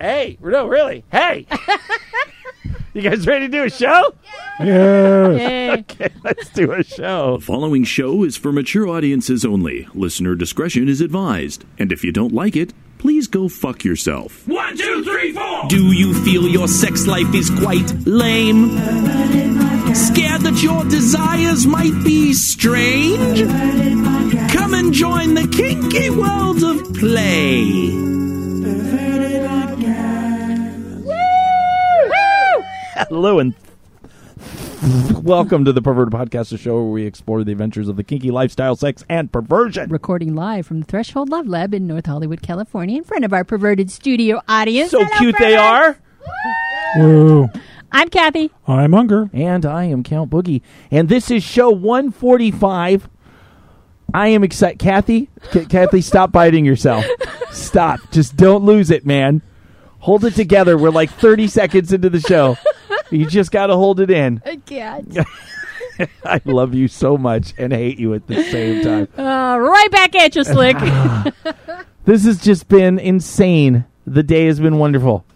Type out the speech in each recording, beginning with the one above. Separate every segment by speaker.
Speaker 1: Hey, no, really. Hey. you guys ready to do a show?
Speaker 2: Yeah.
Speaker 3: Yay.
Speaker 1: Okay, let's do a show.
Speaker 4: The following show is for mature audiences only. Listener discretion is advised. And if you don't like it, please go fuck yourself.
Speaker 5: One, two, three, four.
Speaker 6: Do you feel your sex life is quite lame? Scared that your desires might be strange? Come and join the kinky world of play.
Speaker 1: Hello and welcome to the Perverted Podcast, the show where we explore the adventures of the kinky lifestyle, sex, and perversion.
Speaker 3: Recording live from the Threshold Love Lab in North Hollywood, California, in front of our perverted studio audience.
Speaker 1: So
Speaker 3: Hello,
Speaker 1: cute they
Speaker 3: perverts.
Speaker 1: are.
Speaker 2: Woo.
Speaker 3: I'm Kathy.
Speaker 2: I'm Unger.
Speaker 1: And I am Count Boogie. And this is show 145. I am excited. Kathy, K- Kathy, stop biting yourself. Stop. Just don't lose it, man. Hold it together. We're like 30 seconds into the show. You just got to hold it in.
Speaker 3: I can't.
Speaker 1: I love you so much and hate you at the same time.
Speaker 3: Uh, right back at you, Slick.
Speaker 1: This has just been insane. The day has been wonderful.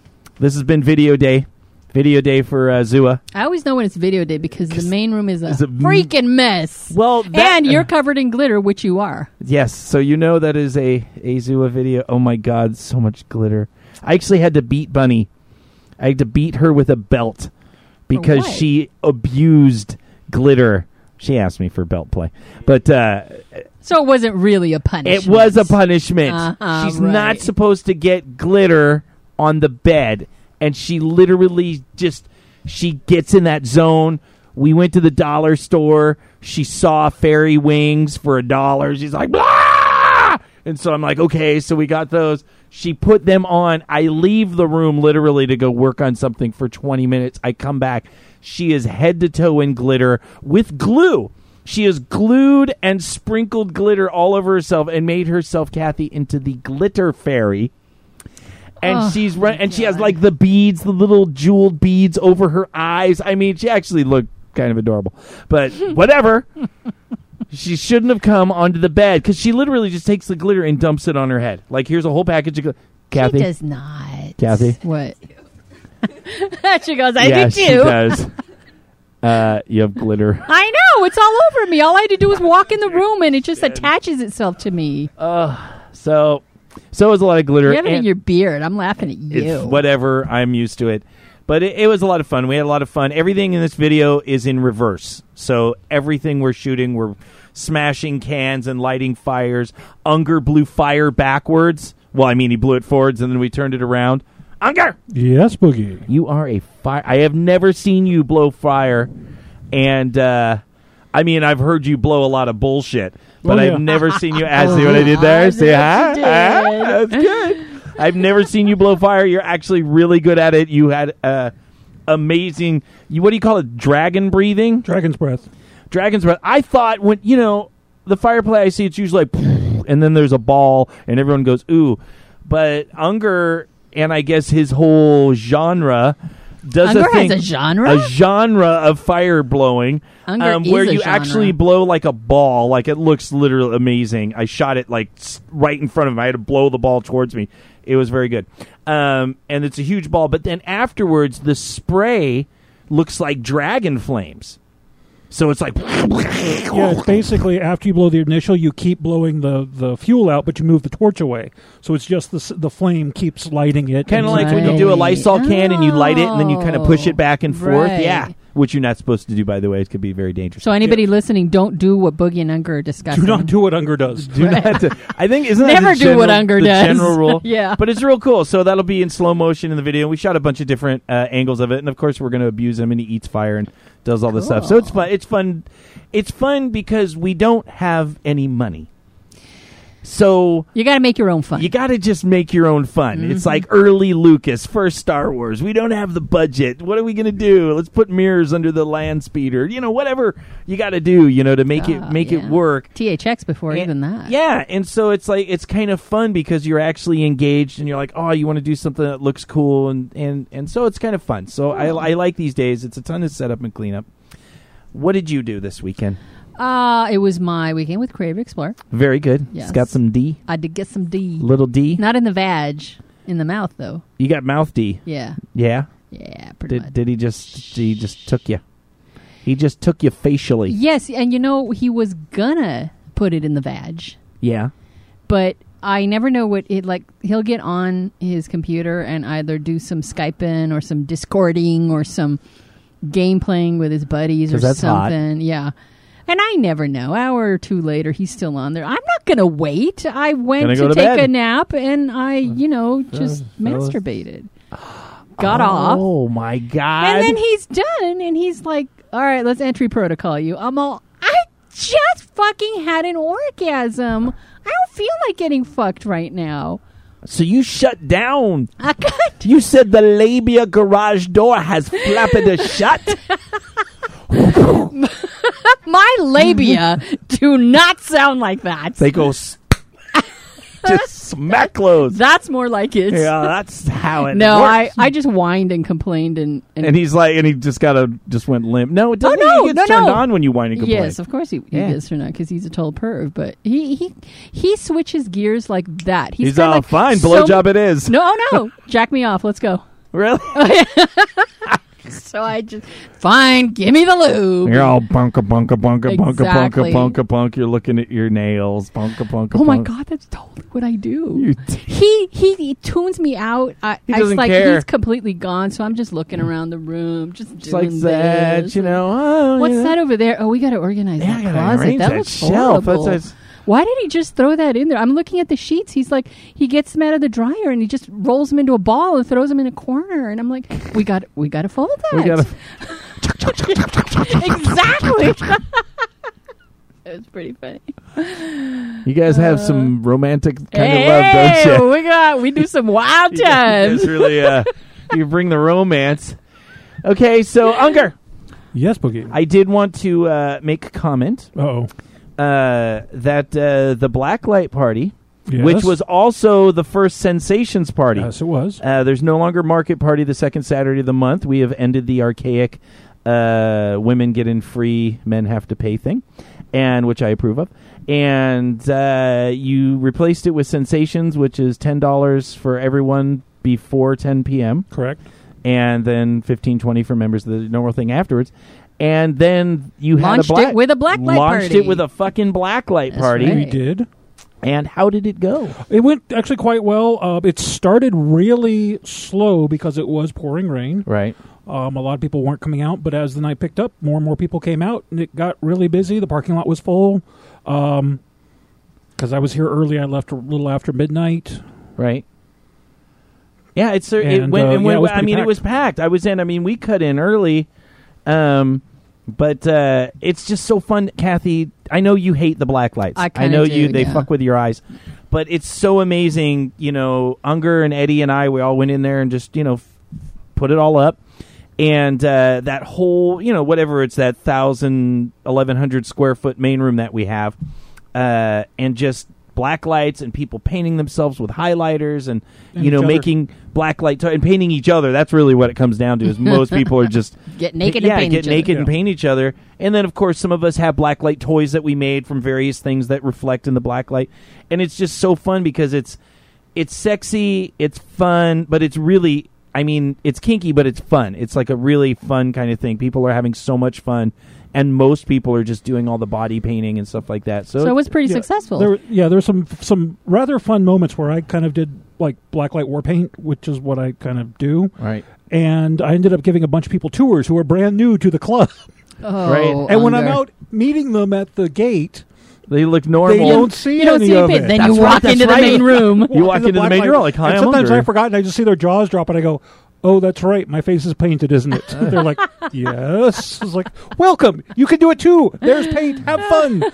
Speaker 1: This has been video day. Video day for uh, Zua.
Speaker 3: I always know when it's video day because the main room is a,
Speaker 1: a-
Speaker 3: freaking mess.
Speaker 1: Well, that-
Speaker 3: and you're covered in glitter, which you are.
Speaker 1: Yes, so you know that is a a Zua video. Oh my god, so much glitter. I actually had to beat Bunny. I had to beat her with a belt because
Speaker 3: what?
Speaker 1: she abused glitter. She asked me for belt play, but uh,
Speaker 3: So it wasn't really a punishment.
Speaker 1: it was a punishment.
Speaker 3: Uh-huh,
Speaker 1: She's not supposed to get glitter on the bed, and she literally just she gets in that zone. We went to the dollar store. She saw fairy wings for a dollar. She's like, blah! And so I'm like, okay, so we got those. She put them on. I leave the room literally to go work on something for 20 minutes. I come back. She is head to toe in glitter with glue. She has glued and sprinkled glitter all over herself and made herself, Kathy, into the glitter fairy. And
Speaker 3: Oh,
Speaker 1: she's run- and she has like the beads, the little jeweled beads over her eyes. I mean, she actually looked kind of adorable. But whatever. She shouldn't have come onto the bed because she literally just takes the glitter and dumps it on her head. Like here's a whole package of glitter. Kathy,
Speaker 3: She does not.
Speaker 1: Kathy?
Speaker 3: What? she goes, I
Speaker 1: yeah,
Speaker 3: do
Speaker 1: she does. Uh, you have glitter.
Speaker 3: I know. It's all over me. All I had to do was walk in the room and it just attaches itself to me.
Speaker 1: So, so it was a lot of glitter.
Speaker 3: You have it in your beard. I'm laughing at you.
Speaker 1: Whatever. I'm used to it. But it, it was a lot of fun. We had a lot of fun. Everything in this video is in reverse. So everything we're shooting, we're smashing cans and lighting fires. Unger blew fire backwards. Well, I mean, he blew it forwards and then we turned it around. Unger,
Speaker 2: Yes, Boogie.
Speaker 1: you are a fire. I have never seen you blow fire. And, uh, I mean, I've heard you blow a lot of bullshit, but
Speaker 2: Oh, yeah.
Speaker 1: I've never seen you. I see what I did there. See,
Speaker 3: That's
Speaker 1: huh?
Speaker 3: what
Speaker 1: Huh? That's good. I've never seen you blow fire. You're actually really good at it. You had uh, amazing. You what do you call it? Dragon breathing.
Speaker 2: Dragon's Breath.
Speaker 1: Dragon's breath. I thought when you know the fire play, I see it's usually like, and then there's a ball, and everyone goes ooh. But Unger and I guess his whole genre does
Speaker 3: Unger
Speaker 1: a
Speaker 3: has a genre?
Speaker 1: a genre of fire blowing,
Speaker 3: Unger
Speaker 1: um, where you
Speaker 3: genre.
Speaker 1: actually blow like a ball. Like it looks literally amazing. I shot it like right in front of him. I had to blow the ball towards me. It was very good, um, and it's a huge ball. But then afterwards, the spray looks like dragon flames. So it's like
Speaker 2: Yeah, it's basically after you blow the initial, you keep blowing the, the fuel out, but you move the torch away. So it's just the the flame keeps lighting it.
Speaker 1: kind of
Speaker 2: and-
Speaker 1: like when you do a Lysol can and you light it and then you kind of push it back and forth.
Speaker 3: Oh, right.
Speaker 1: Yeah, which you're not supposed to do, by the way. It could be very dangerous.
Speaker 3: So anybody listening, don't do what Boogie and Unger are discussing.
Speaker 2: Do not do what Unger does.
Speaker 1: do not. do- I think isn't that
Speaker 3: Never
Speaker 1: the
Speaker 3: do
Speaker 1: general,
Speaker 3: what Unger
Speaker 1: the
Speaker 3: does.
Speaker 1: general rule?
Speaker 3: Yeah.
Speaker 1: but it's real cool. So that'll be in slow motion in the video. We shot a bunch of different uh, angles of it, and of course we're going to abuse him, and he eats fire and does all this stuff. So it's fun. It's fun. It's fun because we don't have any money. So
Speaker 3: You got to make your own fun.
Speaker 1: you got to just make your own fun. It's like early Lucas, first Star Wars. We don't have the budget. What are we going to do? Let's put mirrors under the land speeder. You know, whatever you got to do, you know, to make it
Speaker 3: Ah,
Speaker 1: make it work.
Speaker 3: THX before
Speaker 1: And-
Speaker 3: even that.
Speaker 1: Yeah, and so it's like it's kind of fun because you're actually engaged and you're like, oh, you want to do something that looks cool and and and so it's kind of fun. So I I like these days. It's a ton of setup and cleanup. What did you do this weekend?
Speaker 3: Uh, it was my weekend with Creative Explorer.
Speaker 1: Very good.
Speaker 3: Yes.
Speaker 1: It's got some D,
Speaker 3: I did get some D.
Speaker 1: little D.
Speaker 3: Not in the vag. in the mouth, though.
Speaker 1: You got mouth D.
Speaker 3: Yeah,
Speaker 1: Yeah.
Speaker 3: yeah, pretty
Speaker 1: Did
Speaker 3: much.
Speaker 1: did he just he just took you? He just took you facially.
Speaker 3: Yes, and you know he was gonna put it in the vag,
Speaker 1: Yeah.
Speaker 3: but I never know what it like. He'll get on his computer and either do some skyping or some discording or some game playing with his buddies or
Speaker 1: that's hot.
Speaker 3: something. Yeah. And I never know. Hour or two later, he's still on there. I'm not going to wait. I went
Speaker 1: Gonna
Speaker 3: to, take
Speaker 1: bed.
Speaker 3: a nap and I, you know, just
Speaker 1: fellas.
Speaker 3: masturbated. Got oh off.
Speaker 1: Oh my god.
Speaker 3: And then he's done, and he's like, "All right, let's entry protocol you." I'm all, I just fucking had an orgasm. I don't feel like getting fucked right now.
Speaker 1: so you shut down.
Speaker 3: I got
Speaker 1: You said the labia garage door has flapped shut.
Speaker 3: my labia do not sound like that.
Speaker 1: They go s- just smack closed.
Speaker 3: That's more like it.
Speaker 1: Yeah, that's how it
Speaker 3: no, I,
Speaker 1: works.
Speaker 3: I just whined and complained and, and,
Speaker 1: and he's like, and he just got a just went limp. No, it oh, doesn't.
Speaker 3: Oh, no,
Speaker 1: he gets
Speaker 3: no,
Speaker 1: turned
Speaker 3: no.
Speaker 1: on when you whine and complain.
Speaker 3: yes, of course he, he
Speaker 1: Yeah.
Speaker 3: gets or not because he's a total perv. But he he he switches gears like that. He's,
Speaker 1: He's all uh,
Speaker 3: like
Speaker 1: fine.
Speaker 3: so-
Speaker 1: Blowjob it is.
Speaker 3: No, Oh no, jack me off. Let's go.
Speaker 1: Really?
Speaker 3: Oh, So I just fine. Give me the lube.
Speaker 1: You're all bunka bunka bunka bunka
Speaker 3: Exactly.
Speaker 1: bunka bunka bunka. You're looking at your nails. Bunka bunka.
Speaker 3: Oh my
Speaker 1: bunka.
Speaker 3: god, that's totally what I do. He, he he tunes me out. I,
Speaker 1: He
Speaker 3: I
Speaker 1: doesn't
Speaker 3: like
Speaker 1: care.
Speaker 3: he's completely gone, so I'm just looking around the room, just
Speaker 1: It's like
Speaker 3: doing
Speaker 1: that,
Speaker 3: this.
Speaker 1: you know. Oh,
Speaker 3: What's
Speaker 1: you know.
Speaker 3: that over there? Oh, we got to organize
Speaker 1: Yeah, I
Speaker 3: that closet. That,
Speaker 1: that
Speaker 3: was
Speaker 1: shelf. That's-
Speaker 3: horrible.
Speaker 1: that's-
Speaker 3: Why did he just throw that in there? I'm looking at the sheets. He's like, he gets them out of the dryer and he just rolls them into a ball and throws them in a corner. And I'm like, we got, we got to fold that.
Speaker 1: We gotta.
Speaker 3: exactly. it was pretty funny.
Speaker 1: You guys have some romantic kind
Speaker 3: hey,
Speaker 1: of love, don't you?
Speaker 3: we got, we do some wild times.
Speaker 1: guys really, uh, you bring the romance. Okay, so Unger,
Speaker 2: Yes, Boogie.
Speaker 1: I did want to uh, make a comment
Speaker 2: oh.
Speaker 1: Uh, that uh, the Blacklight Party,
Speaker 2: Yes.
Speaker 1: which was also the first Sensations Party,
Speaker 2: Yes, it was.
Speaker 1: Uh, there's no longer Market Party the second Saturday of the month. We have ended the archaic uh, women get in free, men have to pay thing, and which I approve of. And uh, you replaced it with Sensations, which is ten dollars for everyone before 10 p.m.
Speaker 2: Correct.
Speaker 1: and then 15 20 for members of the normal thing afterwards. And then you
Speaker 3: Launched
Speaker 1: had a black,
Speaker 3: it with a blacklight
Speaker 1: launched
Speaker 3: party.
Speaker 1: it with a fucking blacklight
Speaker 3: That's
Speaker 1: party.
Speaker 3: right.
Speaker 2: We did.
Speaker 1: And how did it go?
Speaker 2: It went actually quite well. Uh, it started really slow because it was pouring rain.
Speaker 1: Right.
Speaker 2: Um, a lot of people weren't coming out, but as the night picked up, more and more people came out, and it got really busy. The parking lot was full. Because I was here early, I left a little after midnight.
Speaker 1: right? Yeah, it's it
Speaker 2: And,
Speaker 1: went.
Speaker 2: uh,
Speaker 1: it
Speaker 2: yeah, it was
Speaker 1: I
Speaker 2: pretty
Speaker 1: mean, it
Speaker 2: packed.
Speaker 1: was packed. I was in. I mean, we cut in early, um, but uh, it's just so fun, Kathy. I know you hate the black lights.
Speaker 3: I kinda
Speaker 1: know
Speaker 3: do,
Speaker 1: you. They
Speaker 3: yeah.
Speaker 1: fuck with your eyes, but it's so amazing. You know, Unger and Eddie and I, we all went in there and just you know f- put it all up. And uh, that whole, you know, whatever it's that thousand, eleven hundred square foot main room that we have, uh, and just black lights and people painting themselves with highlighters and,
Speaker 2: And
Speaker 1: you know making black light to- and painting each other. That's really what it comes down to. Is most people are just
Speaker 3: Get naked
Speaker 1: yeah,
Speaker 3: and paint
Speaker 1: get
Speaker 3: each
Speaker 1: naked
Speaker 3: other.
Speaker 1: and paint each other. And then of course some of us have black light toys that we made from various things that reflect in the black light. And it's just so fun because it's it's sexy, it's fun, but it's really I mean, it's kinky but it's fun. It's like a really fun kind of thing. People are having so much fun and most people are just doing all the body painting and stuff like that. So,
Speaker 3: So it was pretty
Speaker 2: Yeah,
Speaker 3: successful.
Speaker 2: There, yeah, there were some some rather fun moments where I kind of did like blacklight war paint, which is what I kind of do,
Speaker 1: right.
Speaker 2: and I ended up giving a bunch of people tours who are brand new to the club.
Speaker 3: oh,
Speaker 1: Right.
Speaker 2: and when I'm out meeting them at the gate,
Speaker 1: They look normal.
Speaker 2: they
Speaker 1: normal.
Speaker 2: don't see
Speaker 3: you don't
Speaker 2: any
Speaker 3: see
Speaker 2: of
Speaker 3: it.
Speaker 2: it.
Speaker 3: Then
Speaker 1: That's
Speaker 3: you walk
Speaker 1: that's
Speaker 3: into the
Speaker 1: right.
Speaker 3: main room.
Speaker 1: You walk into the main
Speaker 2: blacklight,
Speaker 1: door like, "Hi,
Speaker 2: and
Speaker 1: I'm
Speaker 2: sometimes
Speaker 1: Unger."
Speaker 2: I forgot, and I just see their jaws drop, and I go, "Oh, that's right, my face is painted, isn't it?" They're like, "Yes." It's like, "Welcome, you can do it too. There's paint. Have fun."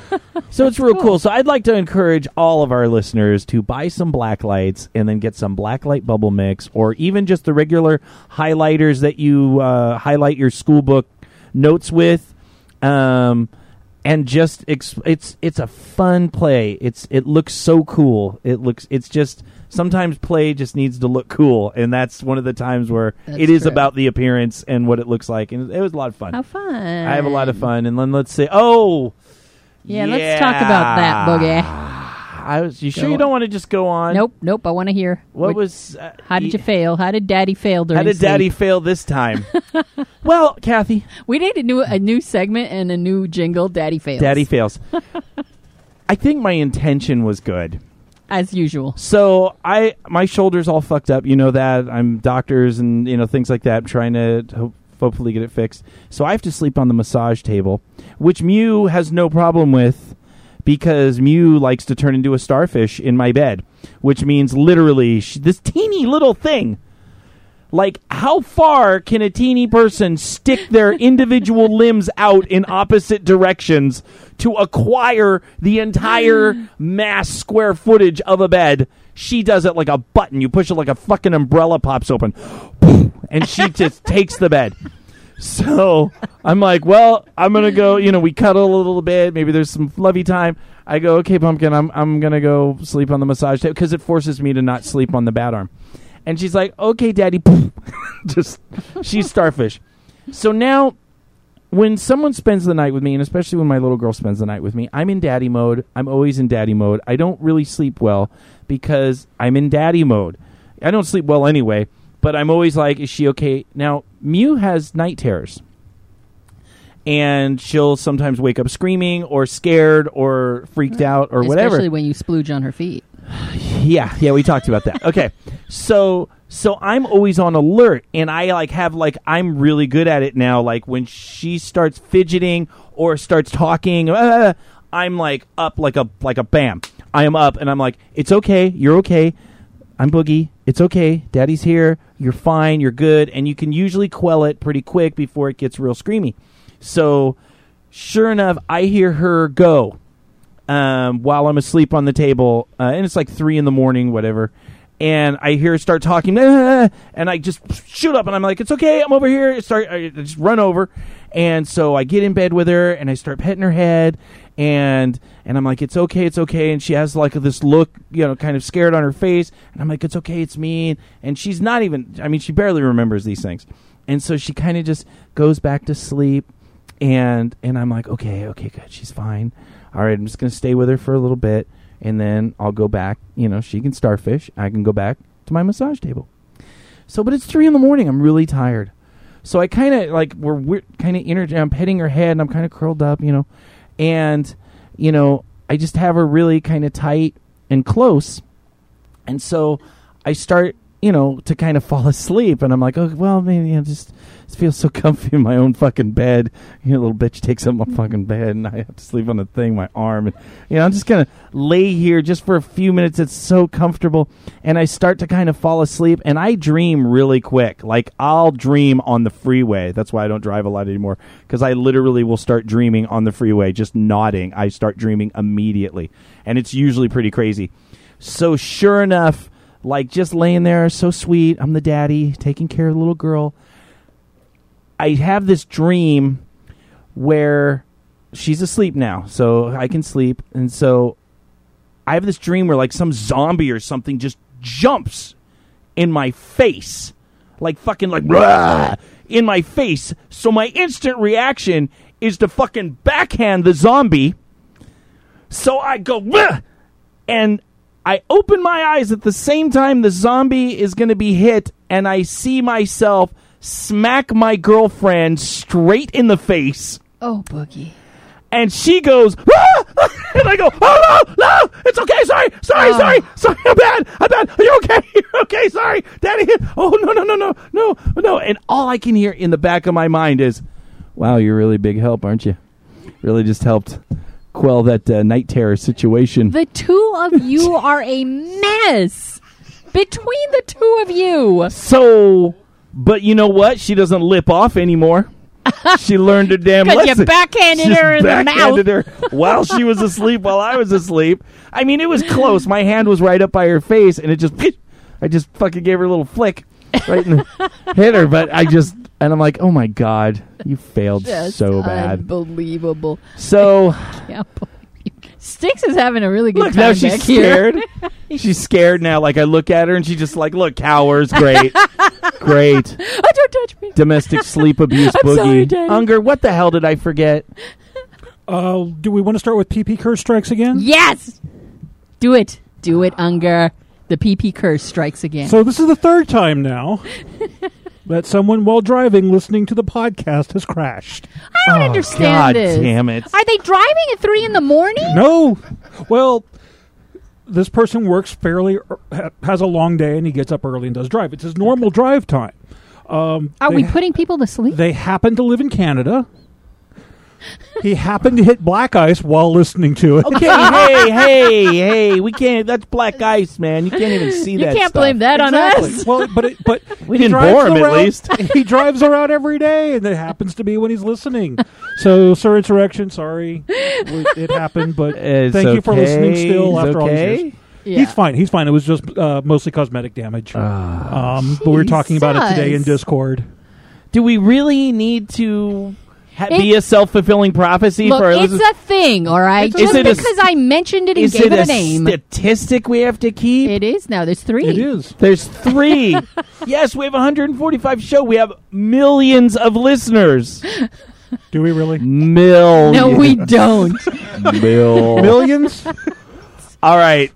Speaker 1: So it's real cool. So I'd like to encourage all of our listeners to buy some black lights and then get some black light bubble mix or even just the regular highlighters that you uh, highlight your school book notes with. Um, and just ex- it's it's a fun play. It's it looks so cool. It looks it's just sometimes play just needs to look cool, and that's one of the times where
Speaker 3: That's
Speaker 1: it is
Speaker 3: true.
Speaker 1: about the appearance and what it looks like, and it was a lot of fun.
Speaker 3: How fun!
Speaker 1: I have a lot of fun, and then let's say, oh,
Speaker 3: Yeah, let's talk about that, Boogie.
Speaker 1: I was. You sure
Speaker 3: Go
Speaker 1: you
Speaker 3: on.
Speaker 1: don't want to just go on?
Speaker 3: Nope, nope. I want to hear.
Speaker 1: What was? Uh,
Speaker 3: How did you fail? How did Daddy fail during
Speaker 1: How did Daddy
Speaker 3: sleep?
Speaker 1: fail this time? well, Kathy,
Speaker 3: We need a new a new segment and a new jingle. Daddy fails.
Speaker 1: Daddy fails. I think my intention was good.
Speaker 3: As usual.
Speaker 1: So I my shoulders all fucked up. You know that I'm doctors and you know things like that. trying to ho- hopefully get it fixed. So I have to sleep on the massage table, which Mew has no problem with because Mew likes to turn into a starfish in my bed, which means literally sh- this teeny little thing. Like, how far can a teeny person stick their individual limbs out in opposite directions to acquire the entire mm. mass square footage of a bed? She does it like a button. You push it like a fucking umbrella pops open, and she just takes the bed. So I'm like, well, I'm gonna go. You know, we cuddle a little bit. Maybe there's some lovey time. I go, okay, pumpkin. I'm I'm gonna go sleep on the massage table because it forces me to not sleep on the bad arm. And she's like, okay, daddy. Just she's starfish. So now, when someone spends the night with me, and especially when my little girl spends the night with me, I'm in daddy mode. I'm always in daddy mode. I don't really sleep well because I'm in daddy mode. I don't sleep well anyway, but I'm always like, is she okay? Now, Mew has night terrors. And she'll sometimes wake up screaming or scared or freaked out or whatever.
Speaker 3: Especially when you splooge on her feet.
Speaker 1: Yeah, yeah, we talked about that. Okay. So so I'm always on alert and I like have like I'm really good at it now like when she starts fidgeting or starts talking uh, I'm like up like a like a bam. I am up and I'm like it's okay, you're okay. I'm Boogie. It's okay. Daddy's here. You're fine. You're good. And you can usually quell it pretty quick before it gets real screamy. So, sure enough, I hear her go um, while I'm asleep on the table, uh, and it's like three in the morning, whatever. And I hear start talking, and I just shoot up, and I'm like, "It's okay, I'm over here." Start, I just run over, and so I get in bed with her, and I start petting her head, and and I'm like, "It's okay, it's okay," and she has like this look, you know, kind of scared on her face, and I'm like, "It's okay, it's me," and she's not even, I mean, she barely remembers these things, and so she kind of just goes back to sleep, and and I'm like, okay, okay, good, she's fine. All right, I'm just gonna stay with her for a little bit, and then I'll go back. You know, she can starfish. I can go back to my massage table. So, but it's three in the morning. I'm really tired. So I kind of like we're, we're kind of energy. I'm petting her head, and I'm kind of curled up, you know, and you know I just have her really kind of tight and close, and so I start, you know, to kind of fall asleep, and I'm like, oh well, maybe I just just feel so comfy in my own fucking bed. You know, little bitch takes up my mm-hmm. fucking bed, and I have to sleep on the thing, my arm, and you know, I'm just gonna lay here just for a few minutes. It's so comfortable, and I start to kind of fall asleep, and I dream really quick. Like I'll dream on the freeway. That's why I don't drive a lot anymore because I literally will start dreaming on the freeway, just nodding. I start dreaming immediately, and it's usually pretty crazy. So sure enough, like just laying there, so sweet. I'm the daddy taking care of the little girl. I have this dream where she's asleep now, so I can sleep, and so I have this dream where like some zombie or something just jumps in my face, like fucking like in my face. So my instant reaction is to fucking backhand the zombie. So I go and I open my eyes at the same time the zombie is going to be hit, and I see myself smack my girlfriend straight in the face,
Speaker 3: Oh, Boogie.
Speaker 1: and she goes, "Ah!" and I go, "Oh no, no, it's okay, sorry, sorry,
Speaker 3: Oh.
Speaker 1: sorry, sorry, I'm bad, I'm bad. Are you okay? You're okay, sorry, Daddy hit. Oh no, no, no, no, no, no." And all I can hear in the back of my mind is, "Wow, you're really big help, aren't you? Really just helped." Quell that uh, night terror situation.
Speaker 3: The two of you are a mess. Between the two of you.
Speaker 1: So, but you know what? She doesn't lip off anymore. she learned her damn
Speaker 3: 'Cause you backhanded
Speaker 1: Just
Speaker 3: her in the
Speaker 1: backhanded her while she was asleep, while I was asleep. I mean, it was close. My hand was right up by her face, and it just, I just fucking gave her a little flick, right in the, hit her. But I just, and I'm like, oh my god, you failed
Speaker 3: Just
Speaker 1: so bad.
Speaker 3: Unbelievable.
Speaker 1: So
Speaker 3: Can't. Sticks is having a really good
Speaker 1: look,
Speaker 3: time
Speaker 1: now
Speaker 3: back
Speaker 1: she's
Speaker 3: here.
Speaker 1: scared. she's scared now. Like I look at her, and she just like, look, cowers. Great, great.
Speaker 3: Oh, don't touch me.
Speaker 1: domestic sleep abuse
Speaker 3: I'm
Speaker 1: boogie.
Speaker 3: sorry, Daddy.
Speaker 1: Unger, what the hell did I forget?
Speaker 2: Uh, do we want to start with PP curse strikes again?
Speaker 3: Yes. Do it. Do it, Unger. The PP curse strikes again.
Speaker 2: So this is the third time now that someone while driving listening to the podcast has crashed.
Speaker 3: I don't understand
Speaker 1: Oh, God
Speaker 3: this.
Speaker 1: damn it.
Speaker 3: Are they driving at three in the morning?
Speaker 2: No. Well, this person works fairly ha- has a long day and he gets up early and does drive. It's his normal drive time. Um,
Speaker 3: Are we putting people to sleep?
Speaker 2: They happen to live in Canada. He happened to hit black ice while listening to it.
Speaker 1: Okay, hey, hey, hey, we can't. That's black ice, man. You can't even see
Speaker 3: you
Speaker 1: that.
Speaker 3: You can't
Speaker 1: stuff.
Speaker 3: blame that on us.
Speaker 2: Well, but it, but
Speaker 1: We
Speaker 2: he
Speaker 1: didn't
Speaker 2: drives
Speaker 1: bore him, at
Speaker 2: around-
Speaker 1: least.
Speaker 2: he drives around every day, and it happens to be when he's listening. So, Sir Insurrection, sorry, it happened, but
Speaker 1: It's
Speaker 2: thank you for listening. Still,
Speaker 1: It's
Speaker 2: after all these years,
Speaker 3: Yeah.
Speaker 2: he's fine. He's fine. It was just uh, mostly cosmetic damage.
Speaker 1: Ah.
Speaker 2: um, but we were talking about it today in Discord.
Speaker 1: Do we really need to ha-
Speaker 3: It-
Speaker 1: be a self fulfilling prophecy
Speaker 3: Look,
Speaker 1: for our
Speaker 3: it's a thing, all right?
Speaker 2: It's a
Speaker 3: Just
Speaker 1: thing.
Speaker 3: because I mentioned it and
Speaker 1: Is
Speaker 3: gave
Speaker 1: it
Speaker 3: it,
Speaker 1: a
Speaker 3: a name.
Speaker 1: statistic we have to keep?
Speaker 3: it is now. There's three.
Speaker 2: It is.
Speaker 1: There's three. yes, we have 145 show. We have millions of listeners.
Speaker 2: Do we really?
Speaker 1: Millions.
Speaker 3: No, we don't.
Speaker 1: Mil-
Speaker 2: Millions?
Speaker 1: All right.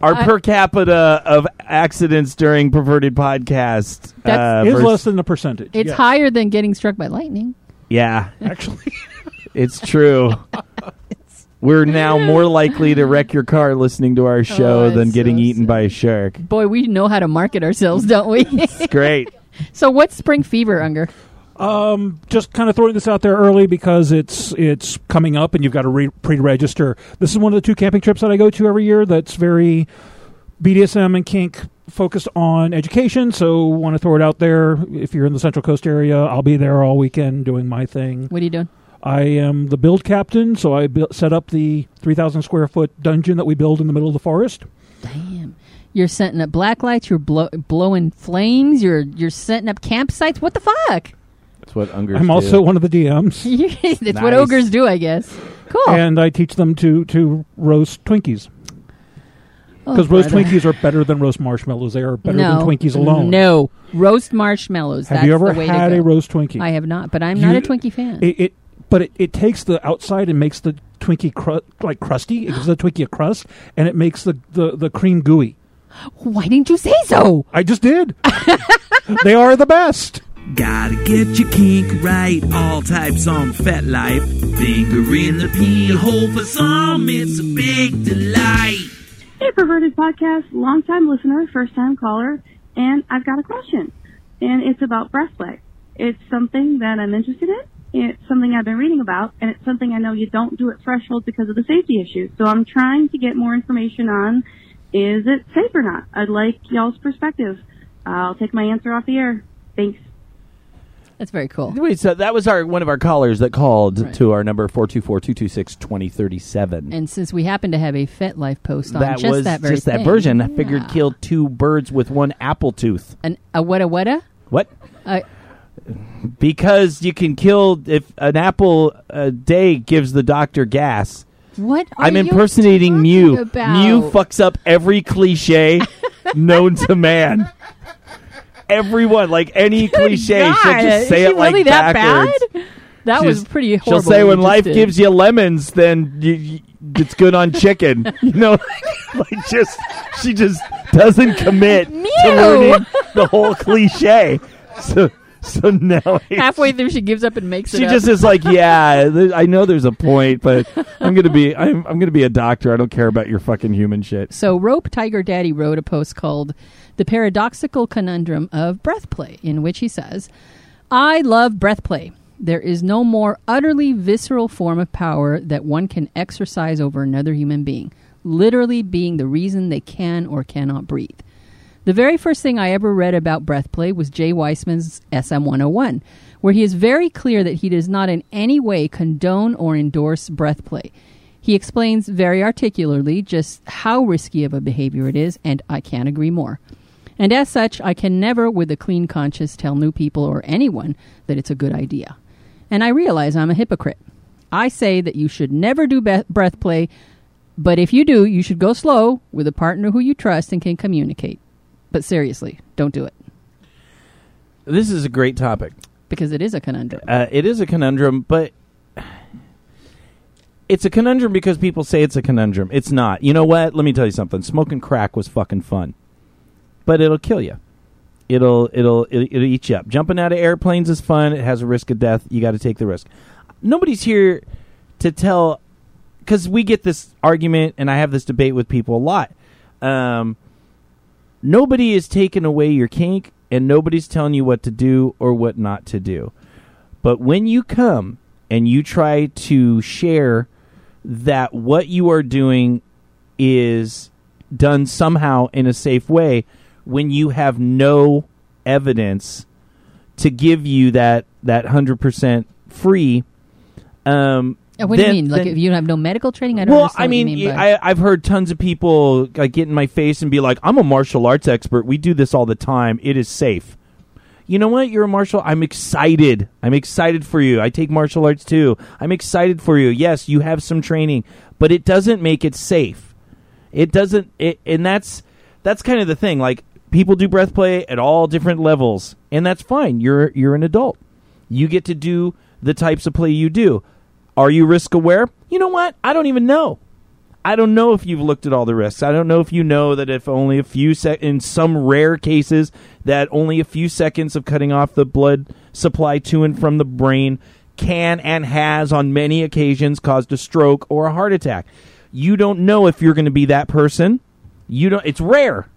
Speaker 1: Our per capita of accidents during perverted podcast uh,
Speaker 2: is
Speaker 1: vers-
Speaker 2: less than the percentage.
Speaker 3: It's
Speaker 2: yes.
Speaker 3: higher than getting struck by lightning.
Speaker 1: Yeah,
Speaker 2: actually.
Speaker 1: it's true. We're now more likely to wreck your car listening to our show
Speaker 3: Oh,
Speaker 1: than
Speaker 3: it's
Speaker 1: getting
Speaker 3: so
Speaker 1: eaten by a shark.
Speaker 3: Boy, we know how to market ourselves, don't we?
Speaker 1: It's great.
Speaker 3: so, what's spring fever, Unger?
Speaker 2: Um, just kind of throwing this out there early because it's it's coming up and you've got to re- pre-register. This is one of the two camping trips that I go to every year. That's very BDSM and kink focused on education. So want to throw it out there. If you're in the Central Coast area, I'll be there all weekend doing my thing.
Speaker 3: What are you doing?
Speaker 2: I am the build captain, so I built, set up the 3,000 square foot dungeon that we build in the middle of the forest.
Speaker 3: Damn. You're setting up black lights. You're blow- blowing flames. You're you're setting up campsites. What the fuck?
Speaker 1: That's what Unger.
Speaker 2: I'm also one of the DMs,
Speaker 3: That's what
Speaker 1: Nice.
Speaker 3: ogres do, I guess. Cool.
Speaker 2: and I teach them to to roast Twinkies.
Speaker 3: Oh,
Speaker 2: Because roast. Twinkies are better than roast marshmallows. They are better
Speaker 3: no.
Speaker 2: than Twinkies alone.
Speaker 3: No, roast marshmallows.
Speaker 2: Have
Speaker 3: That's
Speaker 2: you ever
Speaker 3: the way
Speaker 2: had a roast Twinkie?
Speaker 3: I have not, but I'm not a Twinkie fan.
Speaker 2: It, it but it, it takes the outside and makes the Twinkie cru- like crusty. It gives the Twinkie a crust, and it makes the, the, the cream gooey.
Speaker 3: Why didn't you say so?
Speaker 2: I just did. they are the best.
Speaker 6: Gotta get your kink right, all types on FetLife. Finger in the pee hole for some, it's a big delight.
Speaker 5: Hey, Perverted Podcast, longtime listener, first time caller, and I've got a question. And it's about breast play. It's something that I'm interested in. It's something I've been reading about, and it's something I know you don't do at Threshold because of the safety issues. So I'm trying to get more information on is it safe or not? I'd like y'all's perspective. I'll take my answer off the air. Thanks.
Speaker 3: That's very cool.
Speaker 1: Wait, so that was our one of our callers that called
Speaker 3: Right.
Speaker 1: to our number 424-226-2037.
Speaker 3: And since we happen to have a FetLife post on
Speaker 1: that
Speaker 3: just
Speaker 1: was
Speaker 3: that very
Speaker 1: just that
Speaker 3: thing,
Speaker 1: version. I figured
Speaker 3: yeah.
Speaker 1: kill two birds with one apple tooth.
Speaker 3: An, a what a what a?
Speaker 1: What?
Speaker 3: Uh,
Speaker 1: Because you can kill if an apple a day gives the doctor gas.
Speaker 3: what are
Speaker 1: I'm impersonating Mew.
Speaker 3: About?
Speaker 1: Mew fucks up every cliche known to man. Everyone, like any cliche,
Speaker 3: God,
Speaker 1: she'll just say
Speaker 3: she
Speaker 1: it like
Speaker 3: really that
Speaker 1: backwards.
Speaker 3: bad? That
Speaker 1: She's-
Speaker 3: was pretty
Speaker 1: She'll say when life
Speaker 3: did.
Speaker 1: gives you lemons, then you, you, it's good on chicken. you know, like just she just doesn't commit
Speaker 3: Mew.
Speaker 1: to learning the whole cliche. So so now
Speaker 3: halfway through she gives up and makes it
Speaker 1: she just is like, yeah, th- I know there's a point, but I'm gonna be I'm I'm gonna be a doctor. I don't care about your fucking human shit.
Speaker 3: So, Rope Tiger Daddy wrote a post called The Paradoxical Conundrum of Breath Play, in which he says, I love breath play. There is no more utterly visceral form of power that one can exercise over another human being, literally being the reason they can or cannot breathe. The very first thing I ever read about breath play was Jay Wiseman's SM 101, where he is very clear that he does not in any way condone or endorse breath play. He explains very articulately just how risky of a behavior it is, and I can't agree more. And as such, I can never, with a clean conscience, tell new people or anyone that it's a good idea. And I realize I'm a hypocrite. I say that you should never do be- breath play, but if you do, you should go slow with a partner who you trust and can communicate. But seriously, don't do it
Speaker 1: This is a great topic.
Speaker 3: because it is a conundrum.
Speaker 1: Uh, it is a conundrum, but it's a conundrum because people say it's a conundrum. It's not. You know what? Let me tell you something. Smoking crack was fucking fun, but it'll kill you. It'll it'll it'll, eat you up. Jumping out of airplanes is fun. It has a risk of death. You got to take the risk. Nobody's here to tell because we get this argument, and I have this debate with people a lot. Um, nobody is taking away your kink, and nobody's telling you what to do or what not to do. But when you come and you try to share that what you are doing is done somehow in a safe way, when you have no evidence to give you that that hundred percent free, um,
Speaker 3: What do you
Speaker 1: then-
Speaker 3: mean? Like
Speaker 1: then-
Speaker 3: if you don't have no medical training? I don't
Speaker 1: well, I mean,
Speaker 3: mean
Speaker 1: I, I've heard tons of people like, get in my face and be like, "I'm a martial arts expert. We do this all the time. It is safe." You know what? You're a martial. I'm excited. I'm excited for you. I take martial arts too. I'm excited for you. Yes, you have some training, but it doesn't make it safe. It doesn't. It, and that's that's kind of the thing. Like people do breath play at all different levels, and that's fine. You're you're an adult. You get to do the types of play you do. Are you risk aware? You know what? I don't even know. I don't know if you've looked at all the risks. I don't know if you know that if only a few sec in some rare cases that only a few seconds of cutting off the blood supply to and from the brain can and has on many occasions caused a stroke or a heart attack. You don't know if you're going to be that person. You don't it's rare.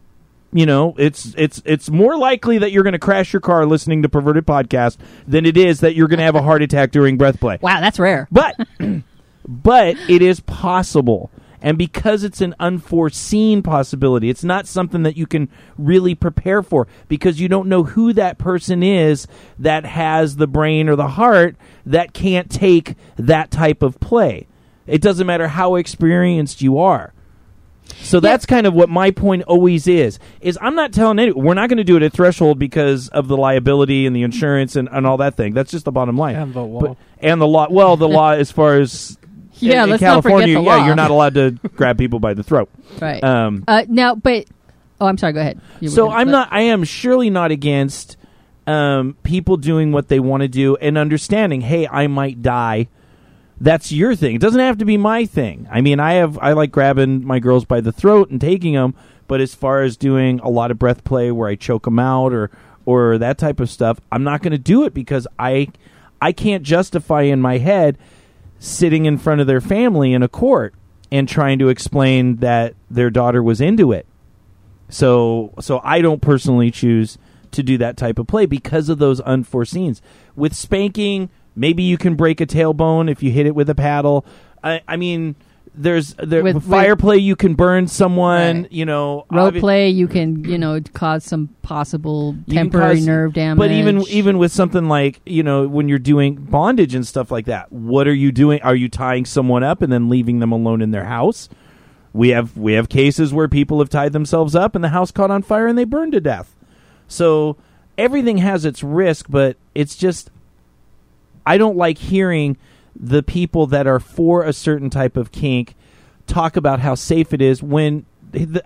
Speaker 1: You know, it's it's it's more likely that you're going to crash your car listening to perverted podcast than it is that you're going to have a heart attack during breath play.
Speaker 3: wow, that's rare.
Speaker 1: But but it is possible. And because it's an unforeseen possibility, it's not something that you can really prepare for because you don't know who that person is that has the brain or the heart that can't take that type of play. It doesn't matter how experienced you are. So that's kind of what my point always is. Is I'm not telling anyone we're not going to do it at threshold because of the liability and the insurance and, and all that thing. That's just the bottom line.
Speaker 2: And the law.
Speaker 1: But- and the law. Well, the law as far as
Speaker 3: Yeah,
Speaker 1: in, in
Speaker 3: let's not forget
Speaker 1: California,
Speaker 3: the
Speaker 1: yeah,
Speaker 3: law.
Speaker 1: you're not allowed to grab people by the throat.
Speaker 3: Right.
Speaker 1: Um,
Speaker 3: uh, now, but oh, I'm sorry. Go ahead. You
Speaker 1: so I'm not. I am surely not against um, people doing what they want to do and understanding. Hey, I might die. That's your thing. It doesn't have to be my thing. I mean, I have. I like grabbing my girls by the throat and taking them. But as far as doing a lot of breath play where I choke them out or or that type of stuff, I'm not going to do it because I I can't justify in my head sitting in front of their family in a court and trying to explain that their daughter was into it. So so I don't personally choose to do that type of play because of those unforeseens. With spanking, maybe you can break a tailbone if you hit it with a paddle. I, I mean, there's there
Speaker 3: With-
Speaker 1: with, fire play you can burn someone.
Speaker 3: Right.
Speaker 1: You know,
Speaker 3: rope
Speaker 1: obvi-
Speaker 3: play. You can you know cause some possible temporary
Speaker 1: cause-
Speaker 3: nerve damage.
Speaker 1: But even even with something like you know when you're doing bondage and stuff like that, what are you doing? Are you tying someone up and then leaving them alone in their house? We have we have cases where people have tied themselves up and the house caught on fire and they burned to death. So everything has its risk, but it's just I don't like hearing the people that are for a certain type of kink talk about how safe it is when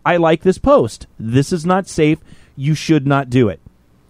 Speaker 1: I like this post. This is not safe. You should not do it.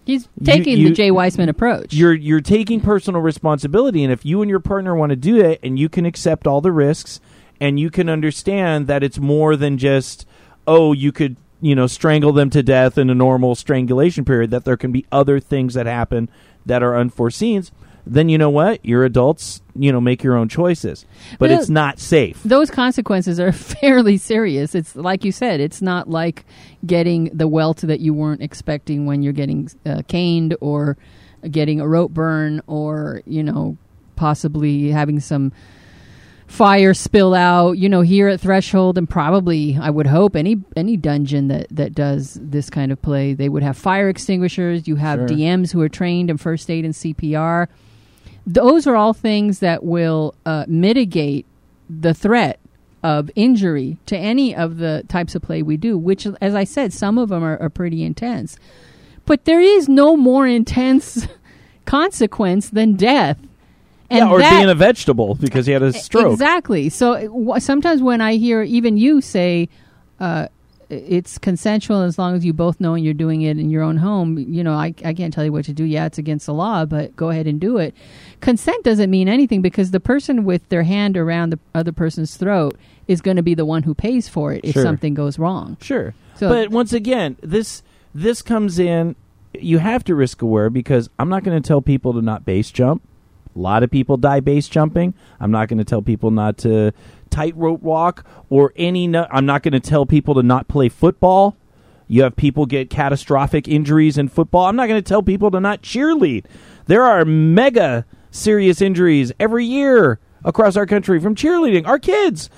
Speaker 3: he's taking
Speaker 1: you-
Speaker 3: the Jay Wiseman approach.
Speaker 1: You're you're taking personal responsibility, and if you and your partner want to do it, and you can accept all the risks, and you can understand that it's more than just oh, you could you know strangle them to death in a normal strangulation period. That there can be other things that happen that are unforeseen. Then you know what? You're adults. You know, make your own choices, but
Speaker 3: Well,
Speaker 1: it's not safe.
Speaker 3: those consequences are fairly serious. It's like you said, it's not like getting the welt that you weren't expecting when you're getting uh, caned or getting a rope burn or, you know, possibly having some fire spill out. You know, here at Threshold and probably I would hope any any dungeon that that does this kind of play, they would have fire extinguishers, you have
Speaker 1: Sure.
Speaker 3: DMs who are trained in first aid and CPR those are all things that will uh, mitigate the threat of injury to any of the types of play we do, which, as I said, some of them are, are pretty intense. But there is no more intense consequence than death. And
Speaker 1: yeah, or
Speaker 3: that-
Speaker 1: being a vegetable because he had a stroke.
Speaker 3: Exactly. So wh- sometimes when I hear even you say, uh, it's consensual as long as you both know and you're doing it in your own home. You know, I, I can't tell you what to do. Yeah, it's against the law, but go ahead and do it. Consent doesn't mean anything because the person with their hand around the other person's throat is going to be the one who pays for it if
Speaker 1: Sure.
Speaker 3: something goes wrong.
Speaker 1: Sure.
Speaker 3: So-
Speaker 1: but once again, this this comes in you have to risk aware because I'm not going to tell people to not base jump. A lot of people die base jumping. I'm not going to tell people not to tightrope walk or any no- I'm not going to tell people to not play football. You have people get catastrophic injuries in football. I'm not going to tell people to not cheerlead. There are mega serious injuries every year across our country from cheerleading. Our kids.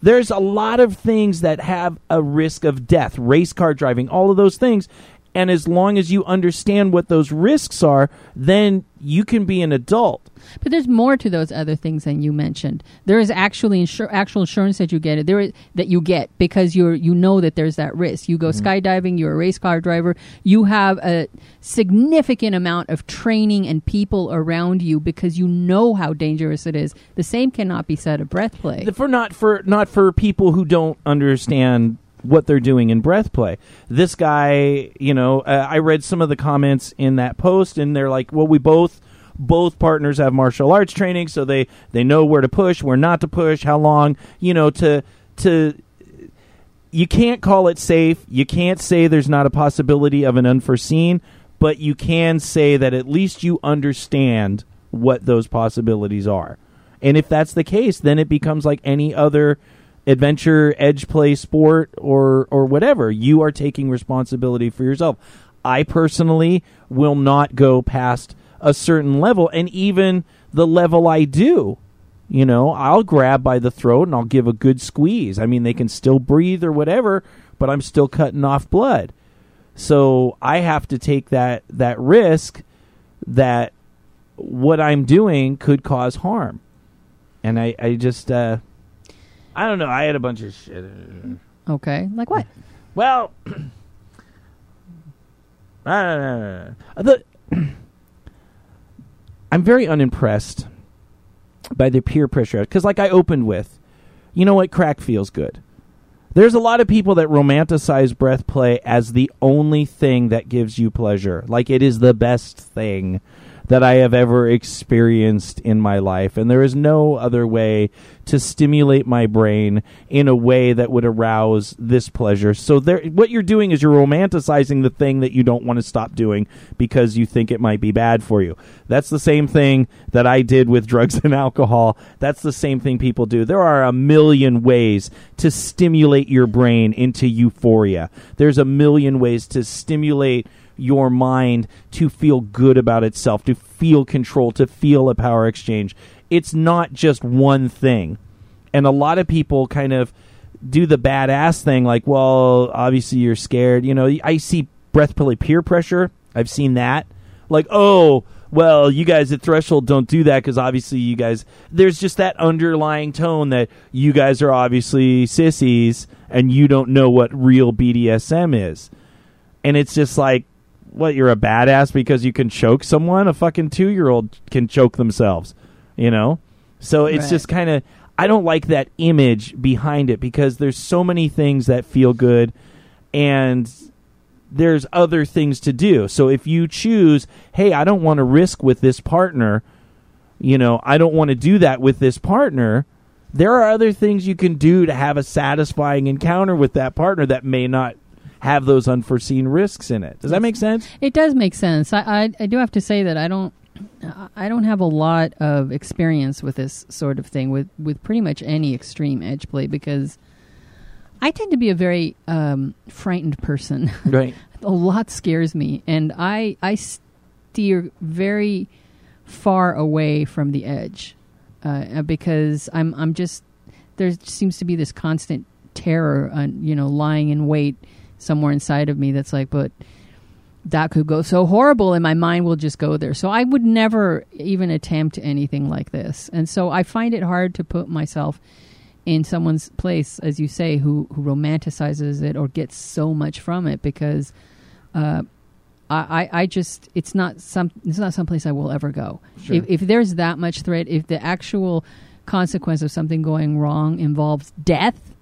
Speaker 1: There's a lot of things that have a risk of death, race car driving, all of those things. And as long as you understand what those risks are, then you can be an adult.
Speaker 3: But there's more to those other things than you mentioned. There is actually insur- actual insurance that you get there is, that you get because you're you know that there's that risk. You go mm-hmm. skydiving, you're a race car driver, you have a significant amount of training and people around you because you know how dangerous it is. The same cannot be said of breath play.
Speaker 1: for not for not for people who don't understand what they're doing in breath play. This guy, you know, uh, I read some of the comments in that post, and they're like, "Well, we both." Both partners have martial arts training, so they they know where to push, where not to push, how long, you know, to to you can't call it safe. You can't say there's not a possibility of an unforeseen, but you can say that at least you understand what those possibilities are. And if that's the case, then it becomes like any other adventure, edge play sport or or whatever. You are taking responsibility for yourself. I personally will not go past a certain level and even the level I do you know, I'll grab by the throat and I'll give a good squeeze. I mean, they can still breathe or whatever, but I'm still cutting off blood. So I have to take that that risk that what I'm doing could cause harm. And I, I just uh I don't know, I had a bunch of shit.
Speaker 3: okay, like what?
Speaker 1: Well, uh, the, I'm very unimpressed by the peer pressure because, like I opened with, you know what, crack feels good. There's a lot of people that romanticize breath play as the only thing that gives you pleasure, like it is the best thing that I have ever experienced in my life. And there is no other way to stimulate my brain in a way that would arouse this pleasure. So there what you're doing is you're romanticizing the thing that you don't want to stop doing because you think it might be bad for you. That's the same thing that I did with drugs and alcohol. That's the same thing people do. There are a million ways to stimulate your brain into euphoria. There's a million ways to stimulate your mind to feel good about itself, to feel control, to feel a power exchange. It's not just one thing. And a lot of people kind of do the badass thing like, well, obviously you're scared. You know, I see breath play peer pressure. I've seen that. Like, oh, well, you guys at Threshold don't do that because obviously you guys, there's just that underlying tone that you guys are obviously sissies and you don't know what real BDSM is. And it's just like, what you're a badass because you can choke someone? A fucking two year old can choke themselves you know? So it's
Speaker 3: Right.
Speaker 1: just kind of i don't like that image behind it because there's so many things that feel good and there's other things to do. So if you choose hey i don't want to risk with this partner you know i don't want to do that with this partner there are other things you can do to have a satisfying encounter with that partner that may not have those unforeseen risks in it. Does that make sense?
Speaker 3: It does make sense. I, I I do have to say that I don't I don't have a lot of experience with this sort of thing with with pretty much any extreme edge play because I tend to be a very um, frightened person.
Speaker 1: Right.
Speaker 3: a lot scares me, and I I steer very far away from the edge uh, because I'm I'm just there seems to be this constant terror, on, you know, lying in wait somewhere inside of me that's like, but that could go so horrible, and my mind will just go there. So I would never even attempt anything like this, and so I find it hard to put myself in someone's place, as you say, who who romanticizes it or gets so much from it because. Uh, I, I I just it's not some it's not someplace I will ever go.
Speaker 1: Sure.
Speaker 3: If, if there's that much threat, if the actual consequence of something going wrong involves death,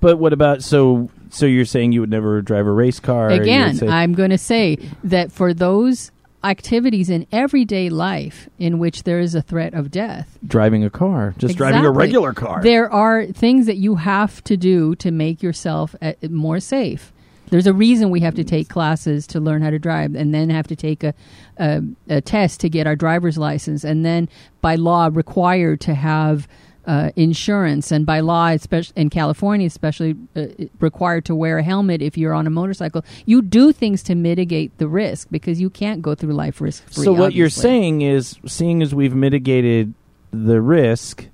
Speaker 1: But what about so So you're saying you would never drive a race car?
Speaker 3: Again,
Speaker 1: say-
Speaker 3: I'm going to say that for those activities in everyday life in which there is a threat of death,
Speaker 1: driving a car, just driving a regular car.
Speaker 3: there are things that you have to do to make yourself uh, more safe. There's a reason we have to take classes to learn how to drive, and then have to take a, a, a test to get our driver's license, and then by law required to have uh, insurance, and by law, especially in California, especially uh, required to wear a helmet if you're on a motorcycle. You do things to mitigate the risk because you can't go through life risk free.
Speaker 1: so what you're saying is, seeing as we've mitigated the risk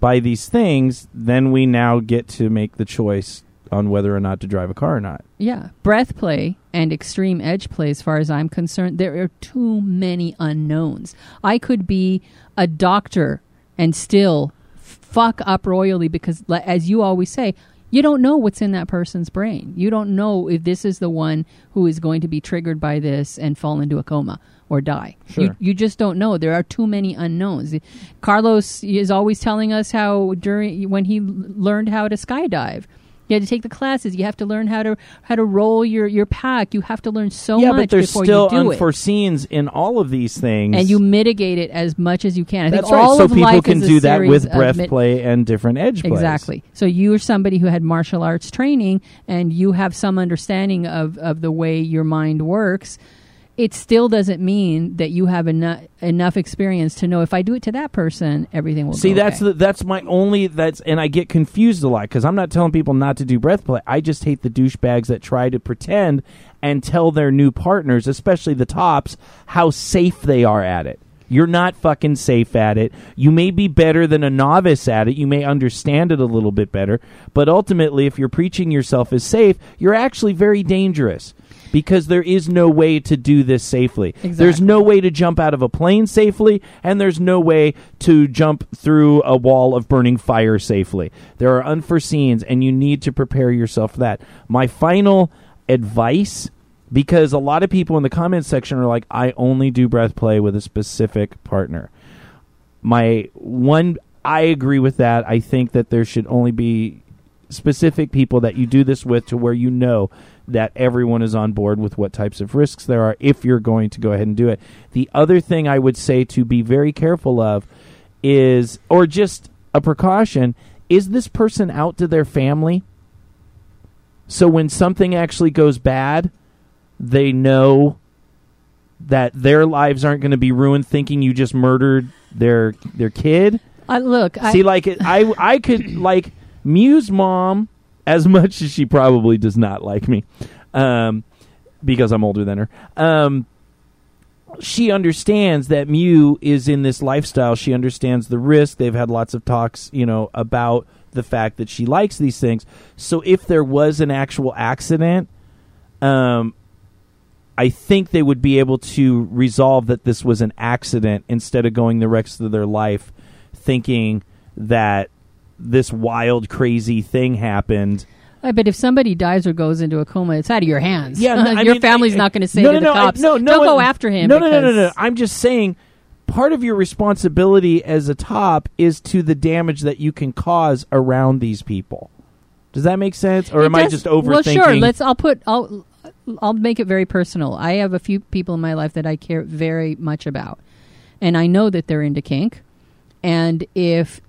Speaker 1: by these things, then we now get to make the choice on whether or not to drive a car or not.
Speaker 3: Yeah, breath play and extreme edge play, as far as I'm concerned, there are too many unknowns. I could be a doctor and still fuck up royally because, as you always say, you don't know what's in that person's brain. You don't know if this is the one who is going to be triggered by this and fall into a coma or die.
Speaker 1: Sure.
Speaker 3: You, you just don't know. There are too many unknowns. Carlos is always telling us how during when he learned how to skydive. You had to take the classes. You have to learn how to how to roll your, your pack. You have to learn so
Speaker 1: yeah,
Speaker 3: much
Speaker 1: but there's
Speaker 3: before
Speaker 1: still
Speaker 3: you do
Speaker 1: unforeseens in all of these things,
Speaker 3: and you mitigate it as much as you can. I
Speaker 1: That's
Speaker 3: think all
Speaker 1: right. So
Speaker 3: of
Speaker 1: people
Speaker 3: life
Speaker 1: can
Speaker 3: is a
Speaker 1: do that
Speaker 3: series
Speaker 1: with
Speaker 3: of
Speaker 1: breath
Speaker 3: mit-
Speaker 1: play and different edge plays.
Speaker 3: Exactly. So you're somebody who had martial arts training and you have some understanding of, of the way your mind works. It still doesn't mean that you have enough enough experience to know if I do it to that person, everything will
Speaker 1: See, that's
Speaker 3: okay.
Speaker 1: the, that's my only that's and I get confused a lot because I'm not telling people not to do breath play. I just hate the douchebags that try to pretend and tell their new partners, especially the tops, how safe they are at it. You're not fucking safe at it. You may be better than a novice at it. You may understand it a little bit better, but ultimately, if you're preaching yourself as safe, you're actually very dangerous because there is no way to do this safely. There's no way to jump out of a plane safely, and there's no way to jump through a wall of burning fire safely. There are unforeseens, and you need to prepare yourself for that. My final advice, because a lot of people in the comments section are like, I only do breath play with a specific partner. My one, I agree with that. I think that there should only be specific people that you do this with to where you know that everyone is on board with what types of risks there are if you're going to go ahead and do it. The other thing I would say to be very careful of is, or just a precaution, is this person out to their family? So when something actually goes bad, they know that their lives aren't going to be ruined thinking you just murdered their their kid.
Speaker 3: Uh, look, I,
Speaker 1: See, like it, I, I could like Mew's mom as much as she probably does not like me, um, because I'm older than her. Um, she understands that Mew is in this lifestyle. She understands the risk. They've had lots of talks, you know, about the fact that she likes these things. So if there was an actual accident, um, I think they would be able to resolve that this was an accident instead of going the rest of their life thinking that this wild, crazy thing happened.
Speaker 3: Uh, but if somebody dies or goes into a coma, it's out of your hands.
Speaker 1: Yeah, no,
Speaker 3: your
Speaker 1: mean,
Speaker 3: family's
Speaker 1: I-
Speaker 3: not going to say
Speaker 1: no,
Speaker 3: to
Speaker 1: no,
Speaker 3: the
Speaker 1: no, I- no, no
Speaker 3: "Don't go after him."
Speaker 1: No, no, no, no, no. I'm just saying, part of your responsibility as a top is to the damage that you can cause around these people. Does that make sense, or
Speaker 3: It
Speaker 1: am I just overthinking?
Speaker 3: Well, sure. Let's. I'll put. I'll. I'll make it very personal. I have a few people in my life that I care very much about, and I know that they're into kink. And if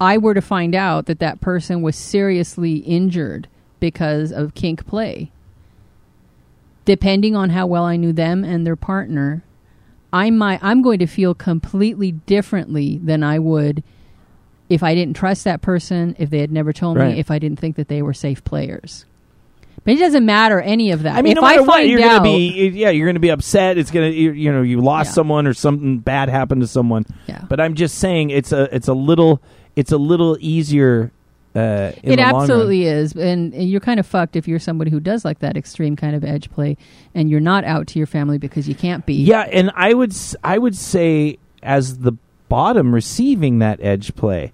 Speaker 3: I were to find out that that person was seriously injured because of kink play, depending on how well I knew them and their partner, I might. I'm going to feel completely differently than I would if I didn't trust that person, if they had never told
Speaker 1: Right.
Speaker 3: me, if I didn't think that they were safe players. But it doesn't matter any of that.
Speaker 1: I mean,
Speaker 3: if
Speaker 1: no matter
Speaker 3: I
Speaker 1: what, you're
Speaker 3: out,
Speaker 1: gonna be yeah, you're gonna be upset. It's gonna you, you know you lost
Speaker 3: Yeah.
Speaker 1: someone or something bad happened to someone.
Speaker 3: Yeah.
Speaker 1: But I'm just saying it's a it's a little it's a little easier. Uh, in
Speaker 3: it
Speaker 1: the long run.
Speaker 3: absolutely is, and, and you're kind of fucked if you're somebody who does like that extreme kind of edge play, and you're not out to your family because you can't be.
Speaker 1: Yeah, and I would I would say as the bottom receiving that edge play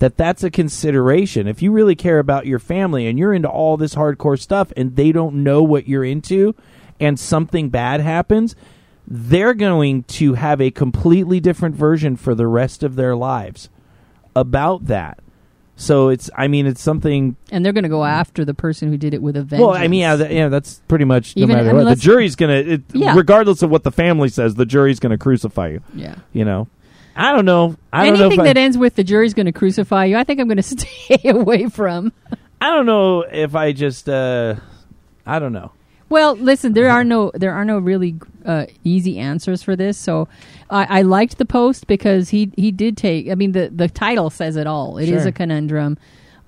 Speaker 1: that that's a consideration. If you really care about your family and you're into all this hardcore stuff and they don't know what you're into and something bad happens, they're going to have a completely different version for the rest of their lives about that. So it's I mean it's something.
Speaker 3: And they're going to go after the person who did it with a vengeance.
Speaker 1: Well, I mean yeah, that, yeah, that's pretty much no
Speaker 3: Even-
Speaker 1: matter
Speaker 3: I mean,
Speaker 1: what. The
Speaker 3: let's-
Speaker 1: jury's gonna,
Speaker 3: Yeah.
Speaker 1: regardless of what the family says, the jury's gonna crucify you.
Speaker 3: yeah.
Speaker 1: You know, I don't know. I don't know.
Speaker 3: Anything
Speaker 1: If
Speaker 3: that
Speaker 1: I,
Speaker 3: ends with the jury's going to crucify you, I think I'm going to stay away from.
Speaker 1: I don't know if I just. uh I don't know.
Speaker 3: Well, listen, there are no there are no really uh, easy answers for this. So I, I liked the post because he he did take. I mean, the the title says it all. It is
Speaker 1: Sure.
Speaker 3: a conundrum.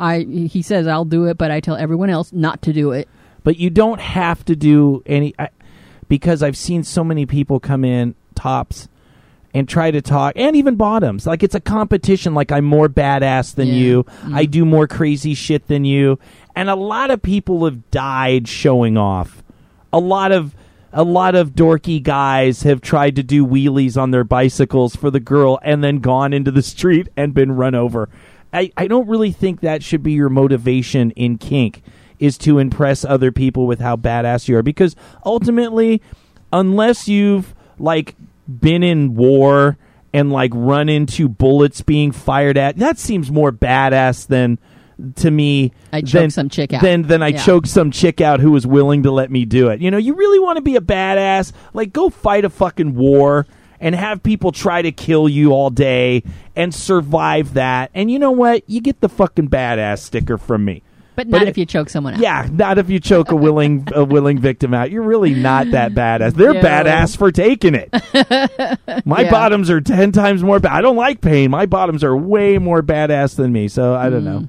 Speaker 3: I he says I'll do it, but I tell everyone else not to do it.
Speaker 1: but you don't have to do any I, because I've seen so many people come in tops and try to talk and even bottoms like it's a competition like I'm more badass than
Speaker 3: Yeah.
Speaker 1: you
Speaker 3: Mm.
Speaker 1: I do more crazy shit than you and a lot of people have died showing off a lot of a lot of dorky guys have tried to do wheelies on their bicycles for the girl and then gone into the street and been run over. I, I don't really think that should be your motivation in kink is to impress other people with how badass you are because ultimately unless you've like been in war and like run into bullets being fired at that seems more badass than to me
Speaker 3: I choked
Speaker 1: than-
Speaker 3: some chick out.
Speaker 1: than than I
Speaker 3: Yeah.
Speaker 1: choked some chick out who was willing to let me do it. You know, you really want to be a badass? Like, go fight a fucking war and have people try to kill you all day and survive that. And you know what? You get the fucking badass sticker from me.
Speaker 3: But not if you choke someone out.
Speaker 1: Yeah, not if you choke a willing a willing victim out. You're really not that badass. They're
Speaker 3: No.
Speaker 1: badass for taking it. My
Speaker 3: Yeah.
Speaker 1: bottoms are ten times more. Ba- I don't like pain. My bottoms are way more badass than me. So I don't know. Mm.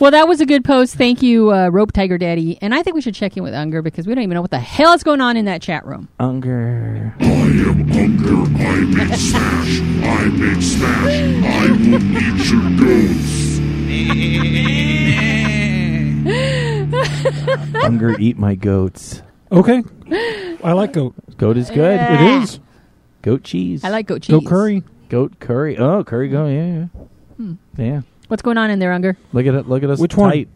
Speaker 3: Well, that was a good post. Thank you, uh, Rope Tiger Daddy. And I think we should check in with Unger because we don't even know what the hell is going on in that chat room.
Speaker 1: Unger.
Speaker 7: I am Unger. I make smash. I make smash. I will eat your goats.
Speaker 1: Unger, eat my goats.
Speaker 2: Okay, I like goat.
Speaker 1: Goat is good.
Speaker 3: Yeah.
Speaker 2: It is
Speaker 1: Goat cheese.
Speaker 3: I like goat cheese.
Speaker 2: goat curry.
Speaker 1: goat curry. Oh, curry go. Yeah, yeah. Yeah.
Speaker 3: What's going on in there, Unger?
Speaker 1: Look at it. Look at us.
Speaker 2: Which one?
Speaker 1: tight.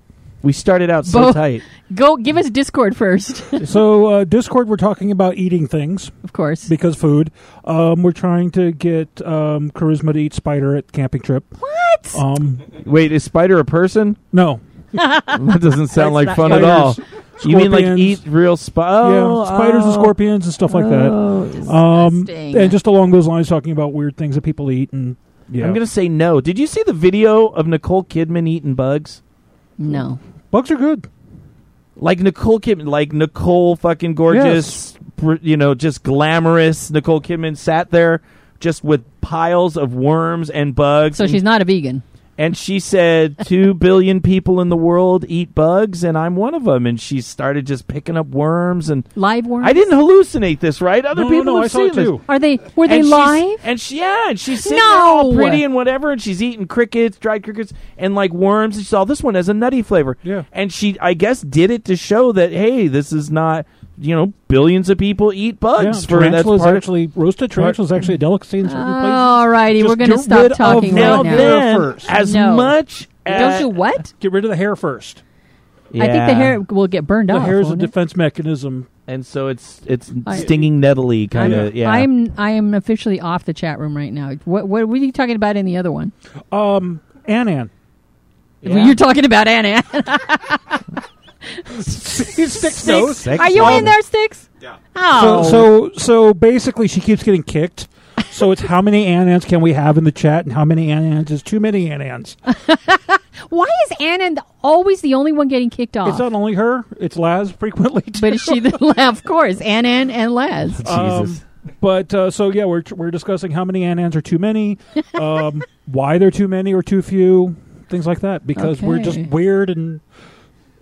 Speaker 1: We started out so
Speaker 3: Bo-
Speaker 1: tight.
Speaker 3: Go give us Discord first,
Speaker 2: so uh, Discord, we're talking about eating things
Speaker 3: of course.
Speaker 2: because food. Um, we're trying to get um, Charisma to eat spider at camping trip.
Speaker 3: What?
Speaker 2: Um,
Speaker 1: Wait, is spider a person?
Speaker 2: no,
Speaker 1: that doesn't sound like
Speaker 2: not
Speaker 1: fun at all.
Speaker 2: spiders,
Speaker 1: You mean like
Speaker 2: scorpions.
Speaker 1: eat real spider?
Speaker 2: yeah, spiders and scorpions and stuff like that. Um,
Speaker 3: Disgusting.
Speaker 2: and just along those lines, talking about weird things that people eat and yeah,
Speaker 1: I'm gonna say no. Did you see the video of Nicole Kidman eating bugs?
Speaker 3: no.
Speaker 2: bugs are good.
Speaker 1: Like Nicole Kidman, like Nicole fucking gorgeous, br- you know, just glamorous. Nicole Kidman sat there just with piles of worms and bugs.
Speaker 3: So
Speaker 1: and-
Speaker 3: she's not a vegan.
Speaker 1: And she said two billion people in the world eat bugs, and I'm one of them. And she started just picking up worms, and
Speaker 3: Live worms.
Speaker 1: I didn't hallucinate this, right? Other
Speaker 2: No,
Speaker 1: people
Speaker 2: no,
Speaker 1: have
Speaker 2: I saw
Speaker 1: seen
Speaker 2: it
Speaker 1: this.
Speaker 2: too.
Speaker 3: Are they? Were they
Speaker 1: and
Speaker 3: live?
Speaker 1: And she, yeah, and she's sitting there all pretty and whatever, and she's eating crickets, dried crickets, and like worms. And she saw this one has a nutty flavor.
Speaker 2: Yeah.
Speaker 1: and she, I guess, did it to show that hey, this is not, you know, billions of people eat
Speaker 2: Yeah,
Speaker 1: bugs. for that's
Speaker 2: tarantulas
Speaker 1: part of.
Speaker 2: actually roasted tarantulas actually a delicacy in certain places.
Speaker 3: All righty, we're going to stop
Speaker 2: rid
Speaker 3: talking
Speaker 2: the
Speaker 1: Now
Speaker 3: right now.
Speaker 1: then,
Speaker 2: first.
Speaker 1: as
Speaker 3: No.
Speaker 1: much.
Speaker 3: Don't
Speaker 1: as,
Speaker 3: do what?
Speaker 2: Get rid of the hair first.
Speaker 3: I think the hair will get burned
Speaker 2: The
Speaker 3: off.
Speaker 2: hair is a
Speaker 3: won't it?
Speaker 2: defense mechanism.
Speaker 1: and so it's it's
Speaker 3: I-
Speaker 1: stinging nettily kind of. Yeah,
Speaker 3: I'm I am officially off the chat room right now. What what were you talking about in the other one?
Speaker 2: Um, Anan.
Speaker 1: Yeah.
Speaker 3: You're talking about Anna.
Speaker 2: Sticks nose.
Speaker 1: Sex
Speaker 3: Are you
Speaker 1: bomb.
Speaker 3: in there, Sticks?
Speaker 7: Yeah.
Speaker 3: Oh,
Speaker 2: So, so, so basically, she keeps getting kicked. So it's how many Anans can we have in the chat, and how many Anans is too many Anans.
Speaker 3: why is Anna always the only one getting kicked off?
Speaker 2: It's not only her; it's Laz frequently. Too.
Speaker 3: but is she the of course Anna and Les?
Speaker 1: Jesus.
Speaker 2: Um, but uh, so yeah, we're we're discussing how many Anans are too many, um, why they're too many or too few, things like that. Because we're just weird, and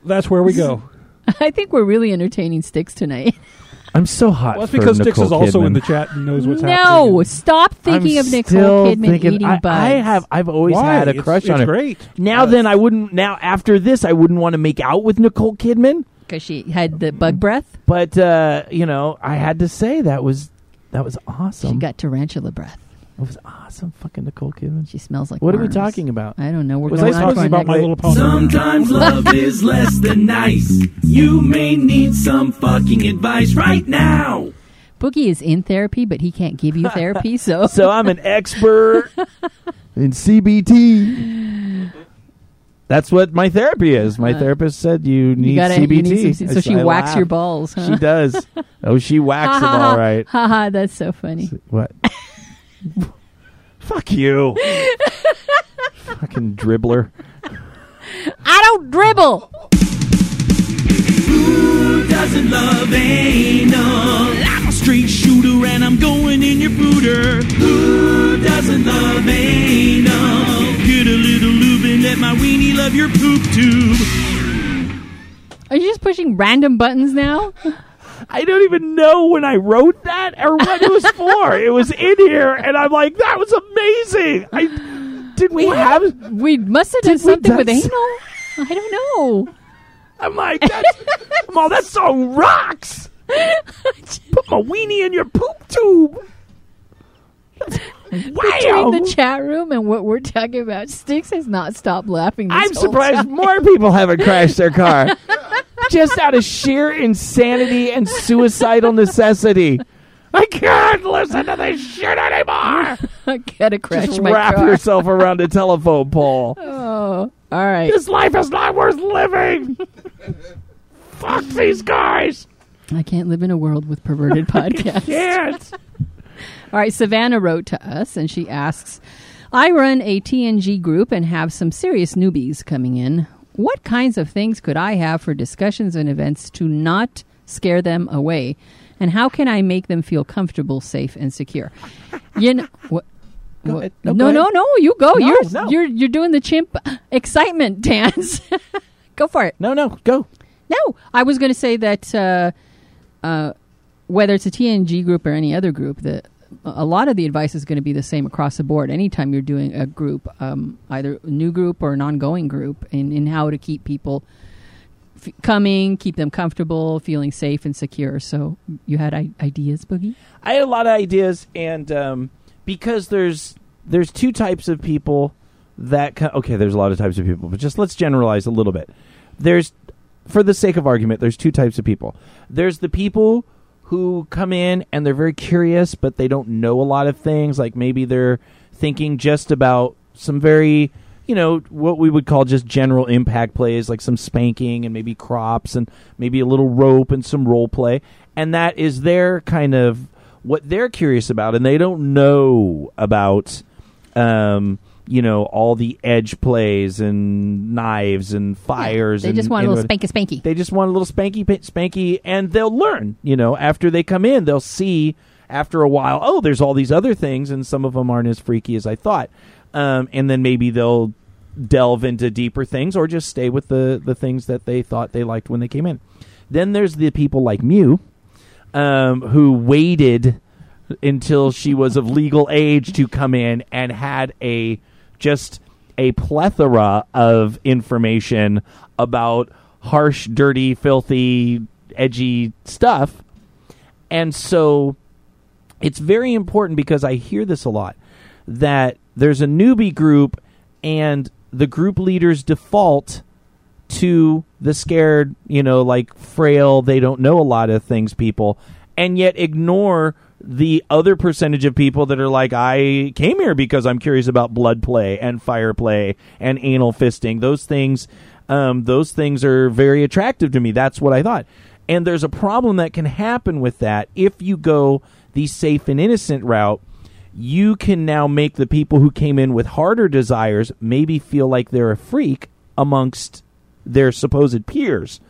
Speaker 2: that's where we go.
Speaker 3: I think we're really entertaining Sticks tonight.
Speaker 1: I'm so hot.
Speaker 2: Well, that's
Speaker 1: for
Speaker 2: because Dix
Speaker 1: Nicole
Speaker 2: is also in the chat and knows what's happening.
Speaker 3: no, stop thinking
Speaker 1: I'm
Speaker 3: of Nicole
Speaker 1: still
Speaker 3: Kidman
Speaker 1: thinking-
Speaker 3: eating
Speaker 1: I,
Speaker 3: bugs.
Speaker 1: I have. I've always
Speaker 2: Why?
Speaker 1: had a
Speaker 2: It's-
Speaker 1: crush
Speaker 2: it's
Speaker 1: on her.
Speaker 2: great.
Speaker 1: Now then, I wouldn't. Now after this, I wouldn't want to make out with Nicole Kidman.
Speaker 3: because she had the bug breath.
Speaker 1: But uh, you know, I had to say that was that was awesome.
Speaker 3: She got tarantula breath.
Speaker 1: It was awesome. Fucking Nicole Kidman.
Speaker 3: She smells like.
Speaker 1: What are we talking about?
Speaker 3: I don't know. We're
Speaker 1: Was
Speaker 3: going
Speaker 1: I
Speaker 3: on
Speaker 1: supposed
Speaker 3: to
Speaker 1: to
Speaker 3: our
Speaker 2: about My Little Pony.
Speaker 6: Sometimes love is less than nice. You may need some fucking advice right now.
Speaker 3: Boogie is in therapy, but he can't give you therapy. So,
Speaker 1: So I'm an expert in CBT. That's what my therapy is. My
Speaker 3: Uh,
Speaker 1: therapist said you need
Speaker 3: you gotta,
Speaker 1: CBT.
Speaker 3: you need some,
Speaker 1: I
Speaker 3: so she
Speaker 1: said, I
Speaker 3: whacks your balls. Huh?
Speaker 1: She does. Oh, she whacks them all right.
Speaker 3: Haha, that's so funny.
Speaker 1: What? Fuck you. Fucking dribbler.
Speaker 3: I don't dribble.
Speaker 6: Who doesn't love anal? I'm a straight shooter and I'm going in your booter. Who doesn't love anal? Get a little lube and let my weenie love your poop tube.
Speaker 3: Are you just pushing random buttons now?
Speaker 1: I don't even know when I wrote that or what it was for. it was in here, and I'm like, that was amazing. I did we have?
Speaker 3: We must have done something with anal. I don't know.
Speaker 1: I'm like, that's, oh, that song rocks. Put my weenie in your poop tube.
Speaker 3: Between
Speaker 1: Wow.
Speaker 3: the chat room and what we're talking about, Sticks has not stopped laughing. This
Speaker 1: I'm surprised
Speaker 3: time.
Speaker 1: more people haven't crashed their car. Just out of sheer insanity and suicidal necessity. I can't listen to this shit anymore.
Speaker 3: I gotta crash
Speaker 1: Just
Speaker 3: my
Speaker 1: wrap
Speaker 3: car.
Speaker 1: yourself around a telephone pole.
Speaker 3: Oh, all right.
Speaker 1: This life is not worth living. Fuck these guys.
Speaker 3: I can't live in a world with perverted podcasts.
Speaker 1: Can't.
Speaker 3: All right, Savannah wrote to us and she asks I run a TNG group and have some serious newbies coming in. What kinds of things could I have for discussions and events to not scare them away? And how can I make them feel comfortable, safe, and secure? You know, what? What- No,
Speaker 1: No,
Speaker 3: no, no. You go.
Speaker 1: No,
Speaker 3: you're
Speaker 1: no.
Speaker 3: you're you're doing the chimp excitement dance. go for it.
Speaker 1: No, no, go.
Speaker 3: No, I was going to say that uh, uh, whether it's a TNG group or any other group, that a lot of the advice is going to be the same across the board. Anytime you're doing a group, um, either a new group or an ongoing group, in, in how to keep people f- coming, keep them comfortable, feeling safe and secure. So you had I- ideas, Boogie?
Speaker 1: I had a lot of ideas, and um, because there's there's two types of people that co- okay, there's a lot of types of people, but just let's generalize a little bit. There's, for the sake of argument, there's two types of people. There's the people who come in and they're very curious, but they don't know a lot of things. Like maybe they're thinking just about some very you know what we would call just general impact plays like some spanking and maybe crops and maybe a little rope and some role play and that is their kind of what they're curious about and they don't know about um you know all the edge plays and knives and fires
Speaker 3: They
Speaker 1: and,
Speaker 3: just want a little spanky spanky.
Speaker 1: they just want a little spanky spanky and they'll learn you know after they come in they'll see after a while oh there's all these other things and some of them aren't as freaky as i thought um, and then maybe they'll delve into deeper things or just stay with the the things that they thought they liked when they came in then there's the people like mew um, who waited until she was of legal age to come in and had a just a plethora of information about harsh, dirty, filthy, edgy stuff. And so it's very important because I hear this a lot that there's a newbie group and the group leaders default to the scared, you know, like frail, they don't know a lot of things people, and yet ignore the other percentage of people that are like, I came here because I'm curious about blood play and fire play and anal fisting. Those things, um, those things are very attractive to me. That's what I thought. And there's a problem that can happen with that if you go the safe and innocent route you can now make the people who came in with harder desires maybe feel like they're a freak amongst their supposed peers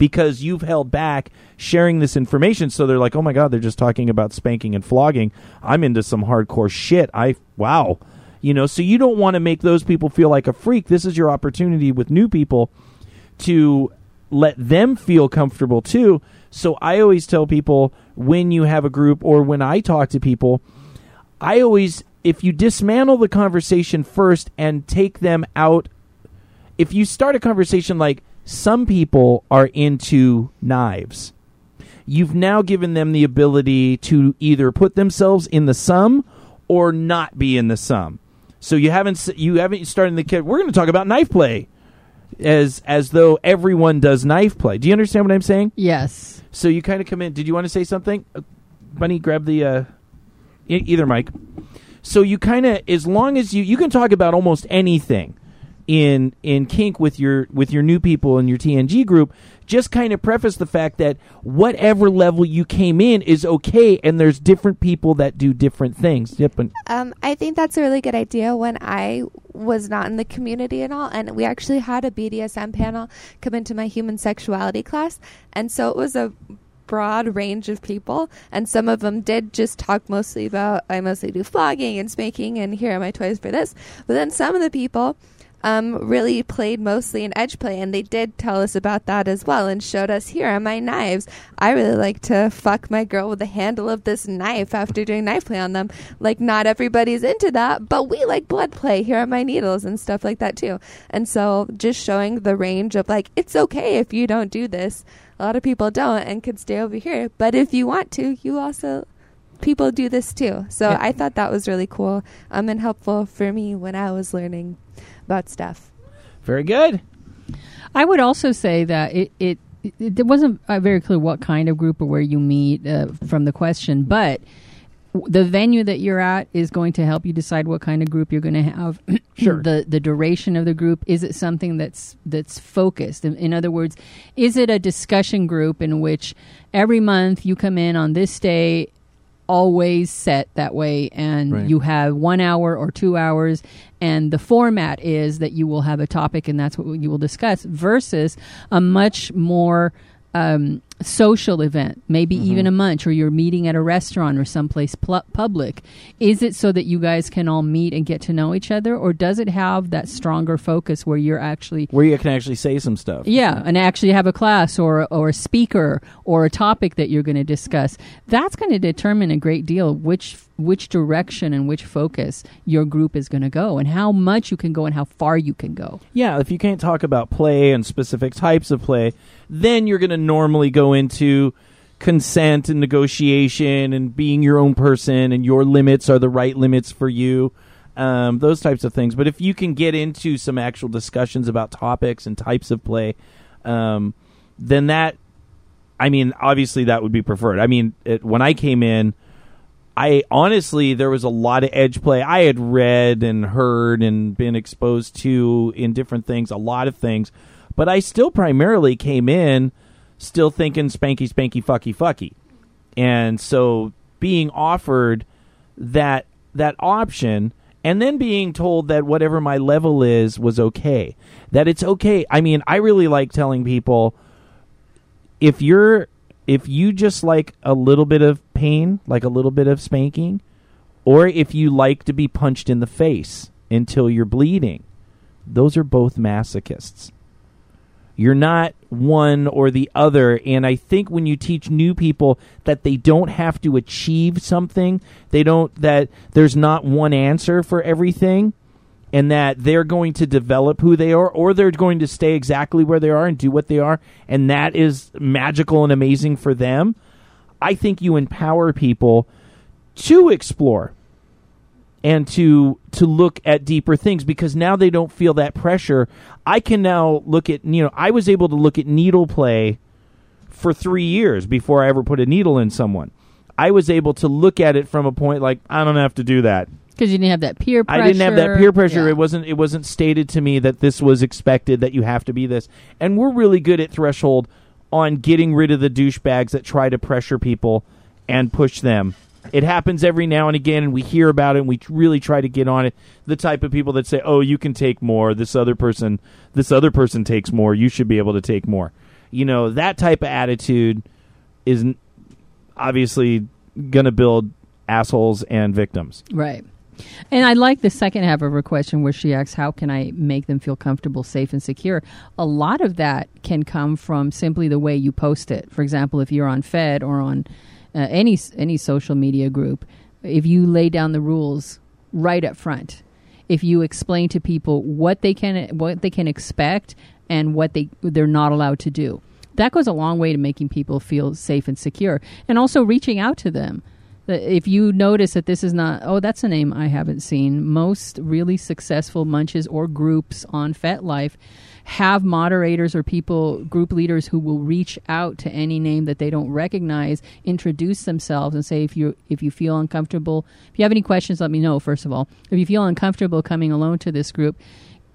Speaker 1: because you've held back sharing this information. So they're like oh my god they're just talking about spanking and flogging. I'm into some hardcore shit. I wow. You know so you don't want to make those people feel like a freak. This is your opportunity with new people to let them feel comfortable too. So i always tell people when you have a group or when i talk to people I always, if you dismantle the conversation first and take them out, if you start a conversation like some people are into knives, you've now given them the ability to either put themselves in the sum or not be in the sum. So you haven't you haven't started the kid. We're going to talk about knife play as as though everyone does knife play. Do you understand what I'm saying?
Speaker 3: Yes.
Speaker 1: So you kind of come in. Did you want to say something? Uh, Bunny, grab the uh, e- either mic. So you kind of, as long as you you can talk about almost anything in in kink with your with your new people in your TNG group just kind of preface the fact that whatever level you came in is okay and there's different people that do different things different
Speaker 8: Um, I think that's a really good idea. When I was not in the community at all, and we actually had a BDSM panel come into my human sexuality class, and so it was a broad range of people, and some of them did just talk mostly about I mostly do flogging and spanking, and here are my toys for this. But then some of the people um, really played mostly in edge play, and they did tell us about that as well and showed us here are my knives. I really like to fuck my girl with the handle of this knife after doing knife play on them. Like, not everybody's into that, but we like blood play. Here are my needles and stuff like that too. And so, just showing the range of like, it's okay if you don't do this. A lot of people don't and could stay over here, but if you want to, you also people do this too. So
Speaker 1: Yeah.
Speaker 8: I thought that was really cool um, and helpful for me when I was learning about stuff.
Speaker 1: very good
Speaker 3: I would also say that it it, it, it wasn't uh, very clear what kind of group or where you meet uh, from the question, but the venue that you're at is going to help you decide what kind of group you're going to have.
Speaker 1: Sure.
Speaker 3: the the duration of the group is it something that's that's focused? In, in other words, is it a discussion group in which every month you come in on this day always set that way and
Speaker 1: Right.
Speaker 3: you have one hour or two hours and the format is that you will have a topic and that's what you will discuss versus a much more um, social event maybe mm-hmm. even a munch or you're meeting at a restaurant or someplace pl- public. Is it so that you guys can all meet and get to know each other or does it have that stronger focus where you're actually
Speaker 1: where you can actually say some stuff.
Speaker 3: Yeah, and actually have a class or or a speaker or a topic that you're going to discuss. That's going to determine a great deal which which direction and which focus your group is going to go and how much you can go and how far you can go.
Speaker 1: yeah if you can't talk about play and specific types of play then you're going to normally go into consent and negotiation and being your own person and your limits are the right limits for you um, those types of things but if you can get into some actual discussions about topics and types of play um, then that i mean obviously that would be preferred i mean it, when i came in I honestly, there was a lot of edge play. I had read and heard and been exposed to in different things, a lot of things, but I still primarily came in still thinking spanky, spanky, fucky, fucky, and so being offered that that option and then being told that whatever my level is was okay, that it's okay. I mean, I really like telling people if you're if you just like a little bit of pain, like a little bit of spanking, or if you like to be punched in the face until you're bleeding, those are both masochists. You're not one or the other. And I think when you teach new people that they don't have to achieve something, they don't, that there's not one answer for everything, and that they're going to develop who they are, or they're going to stay exactly where they are and do what they are, and that is magical and amazing for them. I think you empower people to explore and to to look at deeper things because now they don't feel that pressure. I can now look at you know I was able to look at needle play for 3 years before I ever put a needle in someone. I was able to look at it from a point like I don't have to do that.
Speaker 3: Because you didn't have that peer pressure.
Speaker 1: I didn't have that peer pressure.
Speaker 3: Yeah.
Speaker 1: It wasn't it wasn't stated to me that this was expected that you have to be this. And we're really good at threshold on getting rid of the douchebags that try to pressure people and push them. It happens every now and again, and we hear about it, and we really try to get on it. The type of people that say, "Oh, you can take more. This other person, this other person takes more. You should be able to take more." You know that type of attitude is obviously going to build assholes and victims.
Speaker 3: Right. And I like the second half of her question where she asks, How can I make them feel comfortable, safe, and secure? A lot of that can come from simply the way you post it. For example, if you're on Fet or on uh, any, any social media group, if you lay down the rules right up front, if you explain to people what they can what they can expect and what they they're not allowed to do, that goes a long way to making people feel safe and secure, and also reaching out to them. That If you notice that this is not, oh, that's a name I haven't seen. Most really successful munches or groups on FetLife have moderators or people, group leaders who will reach out to any name that they don't recognize, introduce themselves, and say if you if you feel uncomfortable, if you have any questions, let me know. First of all, if you feel uncomfortable coming alone to this group,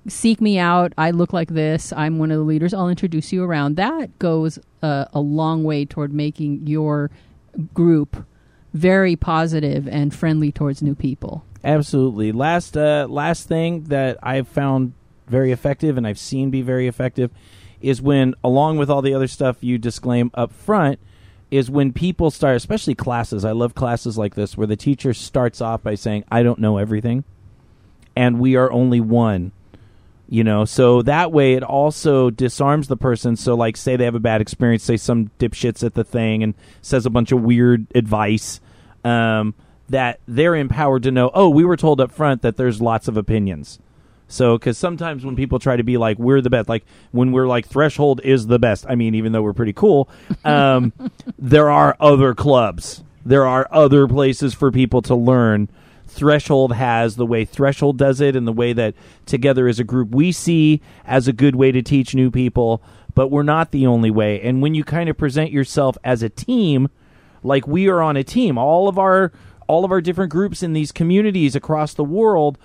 Speaker 3: seek me out. I look like this. I'm one of the leaders. I'll introduce you around. That goes uh, a long way toward making your group very positive and friendly towards new people.
Speaker 1: Absolutely. Last uh, last thing that I've found very effective and I've seen be very effective is when, along with all the other stuff you disclaim up front, is when people start, especially classes. I love classes like this where the teacher starts off by saying, "I don't know everything, and we are only one." You know, so that way it also disarms the person. So, like, say they have a bad experience, say some dipshits at the thing and says a bunch of weird advice. Um, that they're empowered to know, oh, we were told up front that there's lots of opinions. So, because sometimes when people try to be like, we're the best, like when we're like, threshold is the best, I mean, even though we're pretty cool, um, there are other clubs. There are other places for people to learn. Threshold has the way Threshold does it and the way that together as a group we see as a good way to teach new people, but we're not the only way. And when you kind of present yourself as a team, like we are on a team, all of our all of our different groups in these communities across the world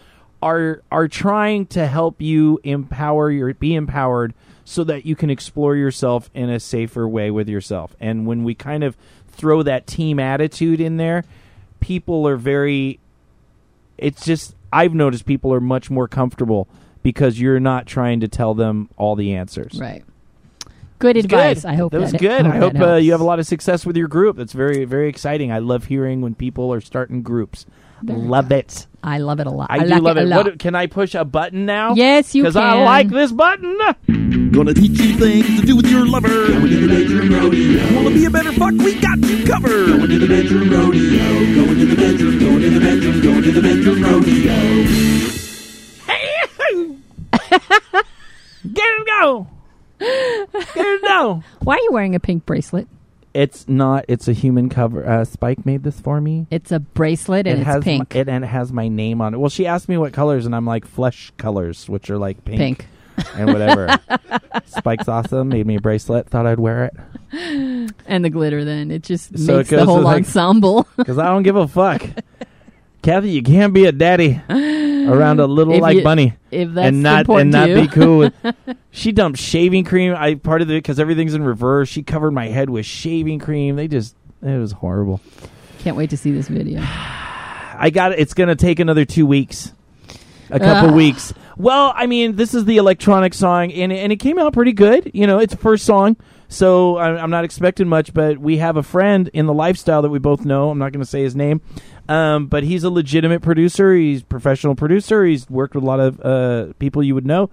Speaker 1: are are trying to help you empower your be empowered so that you can explore yourself in a safer way with yourself. And when we kind of throw that team attitude in there, people are very it's just I've noticed people are much more comfortable because you're not trying to tell them all the answers.
Speaker 3: Right. Good advice.
Speaker 1: good.
Speaker 3: I hope
Speaker 1: that was
Speaker 3: that
Speaker 1: good. I hope
Speaker 3: that
Speaker 1: uh, you have a lot of success with your group. That's very very exciting. I love hearing when people are starting groups.
Speaker 3: Very
Speaker 1: love it.
Speaker 3: I love it a lot.
Speaker 1: I,
Speaker 3: I,
Speaker 1: do
Speaker 3: like
Speaker 1: love
Speaker 3: it.
Speaker 1: it.
Speaker 3: a lot.
Speaker 1: What, can I push a button now?
Speaker 3: Yes, you can.
Speaker 1: Because I like this button.
Speaker 6: Gonna teach you things to do with your lover. Going to the bedroom rodeo. Wanna be a better fuck? We got you covered. Going to the bedroom rodeo. Going to the bedroom. Going to the bedroom. Going to the bedroom rodeo.
Speaker 1: Get it go.
Speaker 3: Why are you wearing a pink bracelet?
Speaker 1: It's not. It's a human cover. Uh, Spike made this for me.
Speaker 3: It's a bracelet and
Speaker 1: it
Speaker 3: it's
Speaker 1: has
Speaker 3: pink.
Speaker 1: My, it, and it has my name on it. Well, she asked me what colors, and I'm like flesh colors, which are like pink,
Speaker 3: Pink.
Speaker 1: and whatever. Spike's awesome. Made me a bracelet. Thought I'd wear it
Speaker 3: and the glitter then. It just
Speaker 1: So
Speaker 3: makes
Speaker 1: it
Speaker 3: the whole ensemble.
Speaker 1: because I don't give a fuck. Kathy, you can't be a daddy around a little
Speaker 3: If
Speaker 1: like
Speaker 3: you-
Speaker 1: bunny
Speaker 3: if that's
Speaker 1: and not and not be cool. With, she dumped shaving cream. I part of it because everything's in reverse. She covered my head with shaving cream. They just it was horrible.
Speaker 3: Can't wait to see this video.
Speaker 1: I got it. It's going to take another two weeks, a couple
Speaker 3: Ah.
Speaker 1: weeks. Well, I mean, this is the electronic song, and and it came out pretty good. You know, it's the first song, so I'm, I'm not expecting much. But we have a friend in the lifestyle that we both know. I'm not going to say his name, um, but he's a legitimate producer. He's a professional producer. He's worked with a lot of uh, people you would know,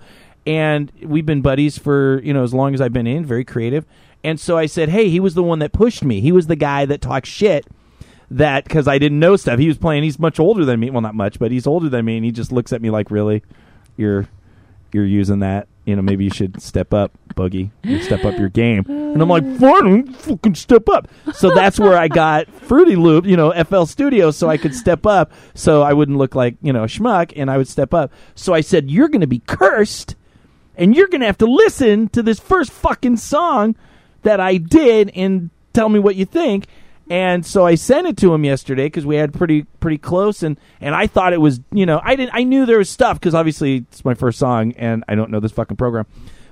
Speaker 1: and we've been buddies for you know as long as I've been in. Very creative. And so I said, hey, he was the one that pushed me. He was the guy that talked shit that because I didn't know stuff. He was playing. He's much older than me. Well, not much, but he's older than me, and he just looks at me like, "Really, you're you're using that? You know, maybe you should step up, Boogie. You step up your game." And I'm like, "Fine, fucking step up." So that's where I got Fruity Loop, you know, FL Studio, so I could step up, so I wouldn't look like you know a schmuck, and I would step up. So I said, "You're going to be cursed." And you're going to have to listen to this first fucking song that I did and tell me what you think. And so I sent it to him yesterday because we had pretty pretty close, and and I thought it was you know I didn't I knew there was stuff because obviously it's my first song and I don't know this fucking program,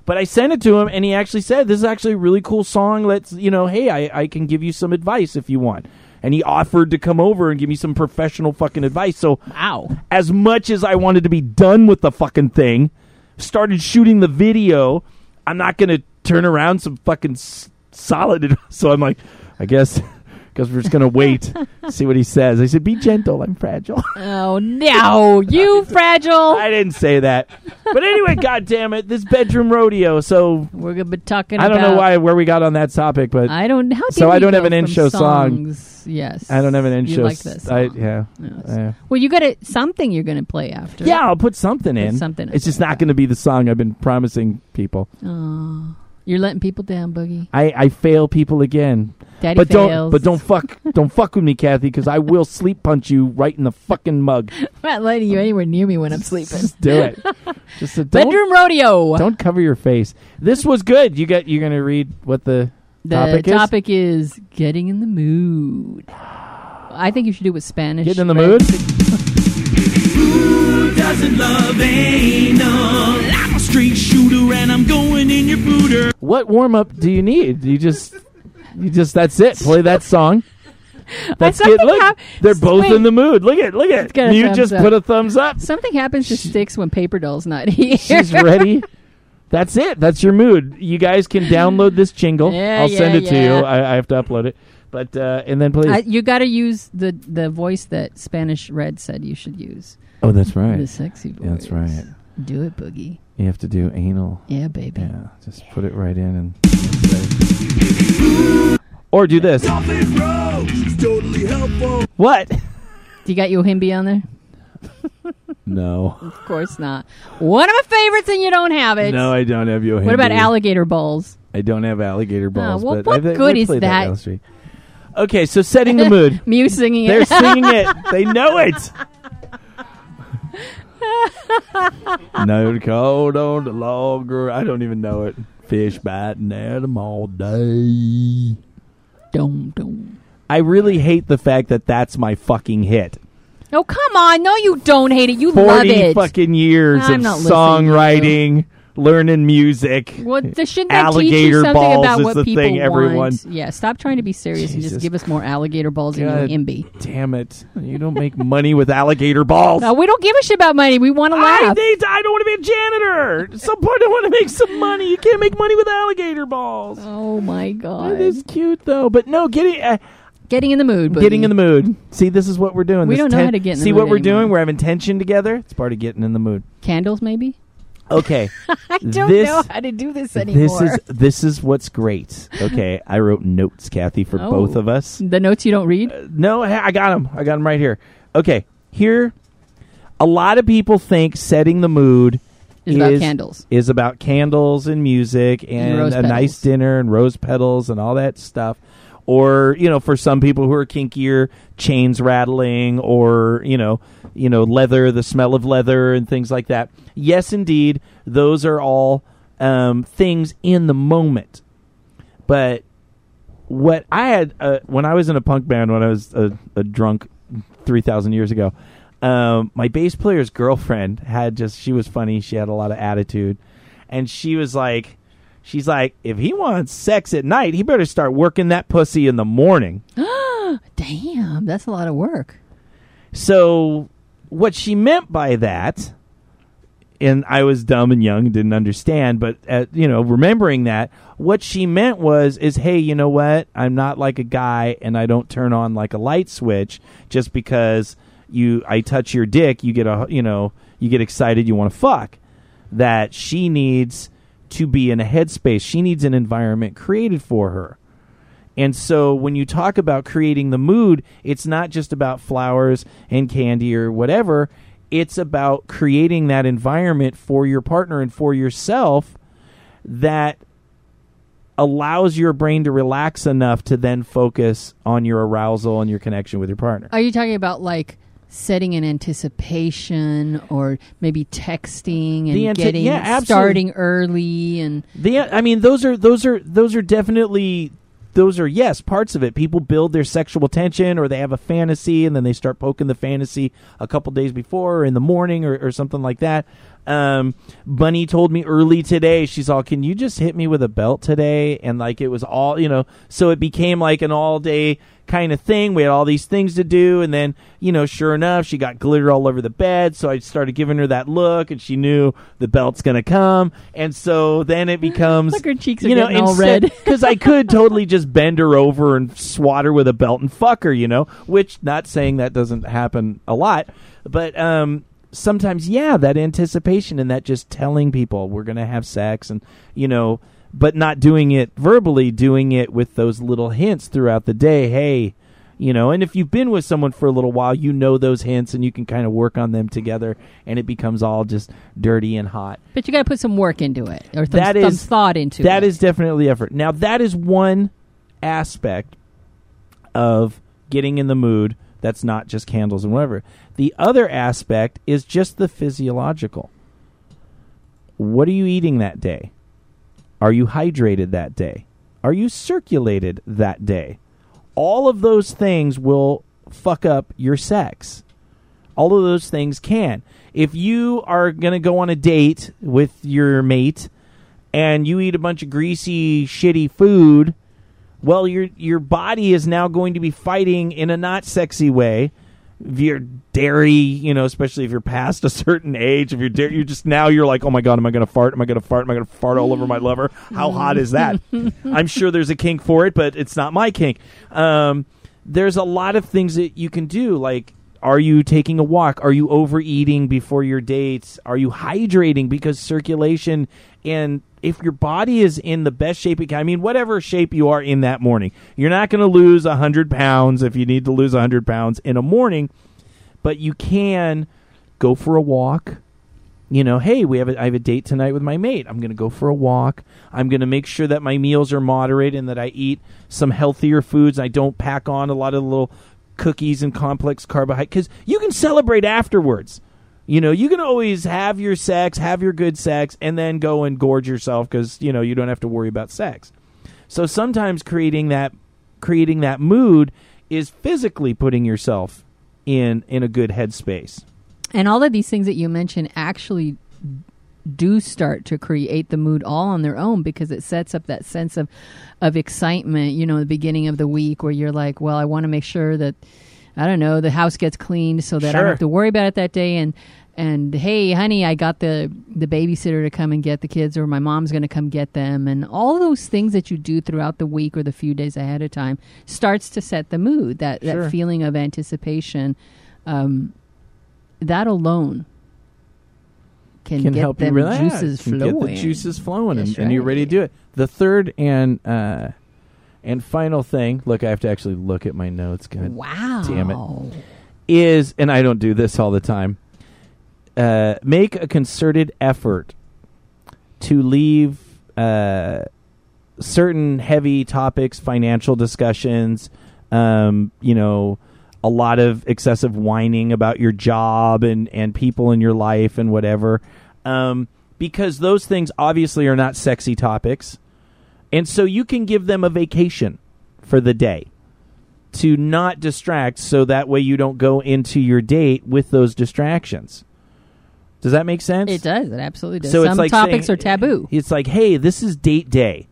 Speaker 1: but I sent it to him and he actually said this is actually a really cool song. Let's you know hey I I can give you some advice if you want, and he offered to come over and give me some professional fucking advice. So
Speaker 3: Wow.
Speaker 1: as much as I wanted to be done with the fucking thing, started shooting the video. I'm not going to turn around some fucking s- solid. So I'm like, I guess, because we're just going to wait, see what he says. I said, be gentle. I'm fragile.
Speaker 3: Oh no, you fragile.
Speaker 1: I didn't say that. But anyway, God damn it, this bedroom rodeo. So
Speaker 3: We're gonna be talking.
Speaker 1: I don't know why where we got on that topic, but
Speaker 3: I don't. How
Speaker 1: So I don't have an
Speaker 3: from
Speaker 1: in-show song.
Speaker 3: Yes,
Speaker 1: I don't have an in
Speaker 3: You
Speaker 1: show.
Speaker 3: like this?
Speaker 1: I, yeah.
Speaker 3: Yes.
Speaker 1: yeah.
Speaker 3: Well, you got it. Something you're going to play after.
Speaker 1: Yeah, I'll put something
Speaker 3: Put
Speaker 1: in.
Speaker 3: something.
Speaker 1: It's just not going to be the song I've been promising people.
Speaker 3: Oh, you're letting people down, Boogie.
Speaker 1: I, I fail people again.
Speaker 3: Daddy
Speaker 1: but
Speaker 3: fails.
Speaker 1: don't but don't fuck don't fuck with me, Kathy, because I will sleep punch you right in the fucking mug.
Speaker 3: I'm not letting you anywhere near me when I'm sleeping.
Speaker 1: Just do it. Just don't,
Speaker 3: Bedroom rodeo.
Speaker 1: don't cover your face. This was good. You got you're gonna read what the,
Speaker 3: the
Speaker 1: topic,
Speaker 3: topic is getting in the mood. I think you should do it with Spanish.
Speaker 1: is? Get in the
Speaker 3: right?
Speaker 1: mood.
Speaker 6: doesn't love anal? I'm a straight shooter and I'm going in your booter.
Speaker 1: What warm up do you need? You just, you just that's it. Play that song. That's it. Look,
Speaker 3: hap-
Speaker 1: they're both
Speaker 3: wait.
Speaker 1: in the mood. Look at, look at.
Speaker 3: got
Speaker 1: You just
Speaker 3: up.
Speaker 1: put a thumbs up.
Speaker 3: Something happens to sticks when Paper Doll's not here.
Speaker 1: She's ready. That's it. That's your mood. You guys can download this jingle.
Speaker 3: Yeah,
Speaker 1: I'll send
Speaker 3: yeah,
Speaker 1: it to you. I, I have to upload it, but uh, and then please.
Speaker 3: Uh, you got to use the the voice that Spanish Red said you should use.
Speaker 1: Oh, that's right.
Speaker 3: The sexy voice.
Speaker 1: That's right.
Speaker 3: Do it, Boogie.
Speaker 1: You have to do anal.
Speaker 3: Yeah, baby.
Speaker 1: Yeah, just put it right in and. Or do this.
Speaker 7: Totally helpful.
Speaker 1: What?
Speaker 3: Do you got Yohimbi on there?
Speaker 1: No.
Speaker 3: Of course not. One of my favorites, and you don't have it.
Speaker 1: No, I don't have you.
Speaker 3: What about alligator balls?
Speaker 1: I don't have alligator balls.
Speaker 3: well,
Speaker 1: but
Speaker 3: what
Speaker 1: I've, uh, I've
Speaker 3: good is
Speaker 1: played
Speaker 3: that?
Speaker 1: down the street. Okay, so setting the mood.
Speaker 3: Mew singing
Speaker 1: They're
Speaker 3: it.
Speaker 1: singing it. They know it. no cold on the logger. I don't even know it. Fish biting at 'em all day.
Speaker 3: Dum, dum.
Speaker 1: I really hate the fact that that's my fucking hit.
Speaker 3: Oh, come on. No, you don't hate it. You love
Speaker 1: Forty
Speaker 3: it.
Speaker 1: fucking years
Speaker 3: I'm
Speaker 1: of
Speaker 3: not listening to you.
Speaker 1: songwriting, learning music.
Speaker 3: Well, th- shouldn't that teach
Speaker 1: alligator
Speaker 3: you something
Speaker 1: balls
Speaker 3: about
Speaker 1: is
Speaker 3: what
Speaker 1: the
Speaker 3: people
Speaker 1: thing.
Speaker 3: want?
Speaker 1: Everyone.
Speaker 3: Yeah, stop trying to be serious and
Speaker 1: Jesus.
Speaker 3: just give us more alligator balls
Speaker 1: God
Speaker 3: and your imbi.
Speaker 1: Damn it! You don't make money with alligator balls.
Speaker 3: No, we don't give a shit about money. We want to
Speaker 1: I,
Speaker 3: laugh.
Speaker 1: need I don't want to be a janitor. At some point, I want to make some money. You can't make money with alligator balls.
Speaker 3: Oh my god!
Speaker 1: It is cute though, but no, getting uh,
Speaker 3: Getting in the mood. Boogie.
Speaker 1: getting in the mood. See, this is what we're doing.
Speaker 3: We
Speaker 1: This
Speaker 3: don't know how to get in the
Speaker 1: See
Speaker 3: mood
Speaker 1: what we're
Speaker 3: anymore.
Speaker 1: doing? We're having tension together. It's part of getting in the mood.
Speaker 3: candles, maybe.
Speaker 1: Okay,
Speaker 3: I don't
Speaker 1: This-
Speaker 3: know how to do this anymore.
Speaker 1: this is this is what's great. Okay, I wrote notes, Kathy, for
Speaker 3: Oh.
Speaker 1: both of us.
Speaker 3: the notes you don't read.
Speaker 1: Uh, no, I got them. I got them right here. Okay, here. A lot of people think setting the mood
Speaker 3: Is about candles.
Speaker 1: Is about candles and music and,
Speaker 3: rose
Speaker 1: a nice dinner and rose petals and all that stuff. Or you know, for some people who are kinkier, chains rattling, or you know, you know, leather, the smell of leather and things like that. Yes, indeed, those are all um, things in the moment. But what I had uh, when I was in a punk band when I was a, a drunk three thousand years ago, um, my bass player's girlfriend had just she was funny. She had a lot of attitude, and she was like, she's like, if he wants sex at night, he better start working that pussy in the morning.
Speaker 3: Damn, that's a lot of work.
Speaker 1: So what she meant by that, and I was dumb and young and didn't understand, but uh, you know, remembering that, what she meant was, is hey, you know what? I'm not like a guy, and I don't turn on like a light switch just because you I touch your dick, you get a you know you get excited, you want to fuck. That she needs to be in a headspace. She needs an environment created for her. And so when you talk about creating the mood, it's not just about flowers and candy or whatever. It's about creating that environment for your partner and for yourself that allows your brain to relax enough to then focus on your arousal and your connection with your partner.
Speaker 3: Are you talking about like setting an anticipation or maybe texting and
Speaker 1: ante-
Speaker 3: getting
Speaker 1: yeah,
Speaker 3: starting early and
Speaker 1: The I mean those are those are those are definitely those are yes parts of it. People build their sexual tension or they have a fantasy and then they start poking the fantasy a couple days before or in the morning or, or something like that. Um, Bunny told me early today. She's all, "Can you just hit me with a belt today?" And like it was all you know. So it became like an all day kind of thing. We had all these things to do, and then you know, sure enough, she got glitter all over the bed. So I started giving her that look, and she knew the belt's gonna come. And so then it becomes
Speaker 3: Look, her cheeks are
Speaker 1: you know,
Speaker 3: all red.
Speaker 1: because I could totally just bend her over and swat her with a belt and fuck her, you know. Which, not saying that doesn't happen a lot, but um, sometimes, yeah, that anticipation and that just telling people we're gonna have sex and you know, but not doing it verbally, doing it with those little hints throughout the day. Hey. You know, and if you've been with someone for a little while, you know those hints and you can kind of work on them together, and it becomes all just dirty and hot.
Speaker 3: but you got to put some work into it or some,
Speaker 1: That
Speaker 3: some
Speaker 1: is-
Speaker 3: thought into
Speaker 1: That
Speaker 3: it.
Speaker 1: is definitely effort. Now that is one aspect of getting in the mood that's not just candles and whatever. The other aspect is just the physiological. What are you eating that day? Are you hydrated that day? Are you circulated that day? All of those things will fuck up your sex. All of those things can. If you are going to go on a date with your mate and you eat a bunch of greasy, shitty food, well, your your body is now going to be fighting in a not sexy way. If you're dairy, you know, especially if you're past a certain age, if you're dairy, you're just now you're like, oh my god, am I going to fart? Am I going to fart? Am I going to fart all over my lover? How hot is that? I'm sure there's a kink for it, but it's not my kink. Um, there's a lot of things that you can do, like. Are you taking a walk? Are you overeating before your dates? Are you hydrating because circulation and if your body is in the best shape it can, I mean, whatever shape you are in that morning, you're not going to lose 100 pounds if you need to lose 100 pounds in a morning, but you can go for a walk. You know, hey, we have a, I have a date tonight with my mate. I'm going to go for a walk. I'm going to make sure that my meals are moderate and that I eat some healthier foods. I don't pack on a lot of little cookies and complex carbohydrates because you can celebrate afterwards. You know, you can always have your sex, have your good sex, and then go and gorge yourself because you know you don't have to worry about sex. So sometimes creating that creating that mood is physically putting yourself in in a good headspace.
Speaker 3: And all of these things that you mentioned actually do start to create the mood all on their own because it sets up that sense of of excitement, you know, the beginning of the week where you're like, well, I want to make sure that I don't know, the house gets cleaned so that I don't have to worry about it that day and and hey, honey, I got the the babysitter to come and get the kids or my mom's going to come get them and all those things that you do throughout the week or the few days ahead of time starts to set the mood. That
Speaker 1: Sure.
Speaker 3: that feeling of anticipation um that alone can,
Speaker 1: Can
Speaker 3: get
Speaker 1: help you relax.
Speaker 3: juices
Speaker 1: can
Speaker 3: flowing.
Speaker 1: Get the juices flowing, and,
Speaker 3: That's
Speaker 1: and you're ready to do it. The third and uh, and final thing. Look, I have to actually look at my notes. God
Speaker 3: Wow.
Speaker 1: damn it. is, and I don't do this all the time, uh, make a concerted effort to leave uh, certain heavy topics, financial discussions, um, you know, a lot of excessive whining about your job and, and people in your life and whatever, um, because those things obviously are not sexy topics. And so you can give them a vacation for the day to not distract so that way you don't go into your date with those distractions. Does that make sense?
Speaker 3: It does. It absolutely does.
Speaker 1: So it's
Speaker 3: Some
Speaker 1: like
Speaker 3: topics
Speaker 1: saying-
Speaker 3: are taboo.
Speaker 1: It's like, hey, this is date day.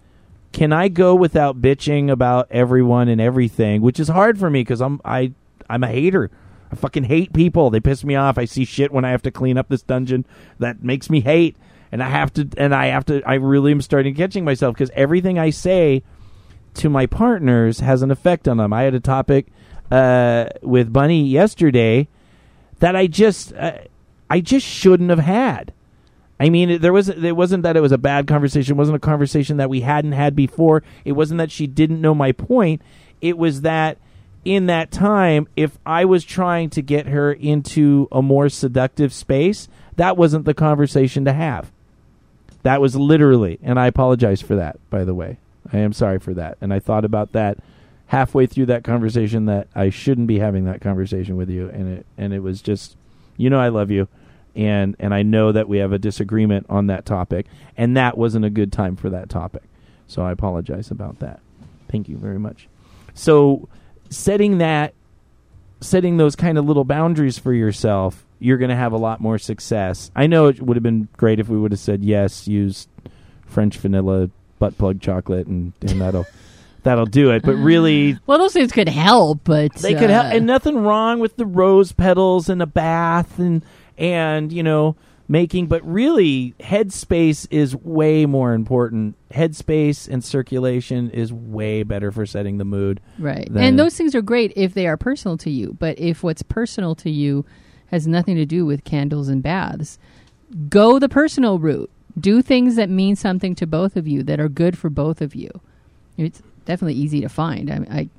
Speaker 1: Can I go without bitching about everyone and everything? Which is hard for me because I'm I I'm a hater. I fucking hate people. They piss me off. I see shit when I have to clean up this dungeon that makes me hate, and I have to and I have to. I really am starting catching myself because everything I say to my partners has an effect on them. I had a topic uh, with Bunny yesterday that I just uh, I just shouldn't have had. I mean, there was it wasn't that it was a bad conversation. It wasn't a conversation that we hadn't had before. It wasn't that she didn't know my point. It was that in that time, if I was trying to get her into a more seductive space, that wasn't the conversation to have. That was literally, and I apologize for that. By the way, I am sorry for that. And I thought about that halfway through that conversation that I shouldn't be having that conversation with you, and it and it was just, you know, I love you, and and I know that we have a disagreement on that topic, and that wasn't a good time for that topic. So I apologize about that. Thank you very much. So setting that setting those kind of little boundaries for yourself, you're going to have a lot more success. I know it would have been great if we would have said yes, use French vanilla butt plug chocolate, and, and that'll that'll do it. But really,
Speaker 3: Well, those things could help, but
Speaker 1: they could
Speaker 3: uh,
Speaker 1: have, and nothing wrong with the rose petals and a bath and and you know making. But really, headspace is way more important. Headspace and circulation is way better for setting the mood.
Speaker 3: Right. and those things are great if they are personal to you. But if what's personal to you has nothing to do with candles and baths, go the personal route. Do things that mean something to both of you that are good for both of you. It's definitely easy to find. I, I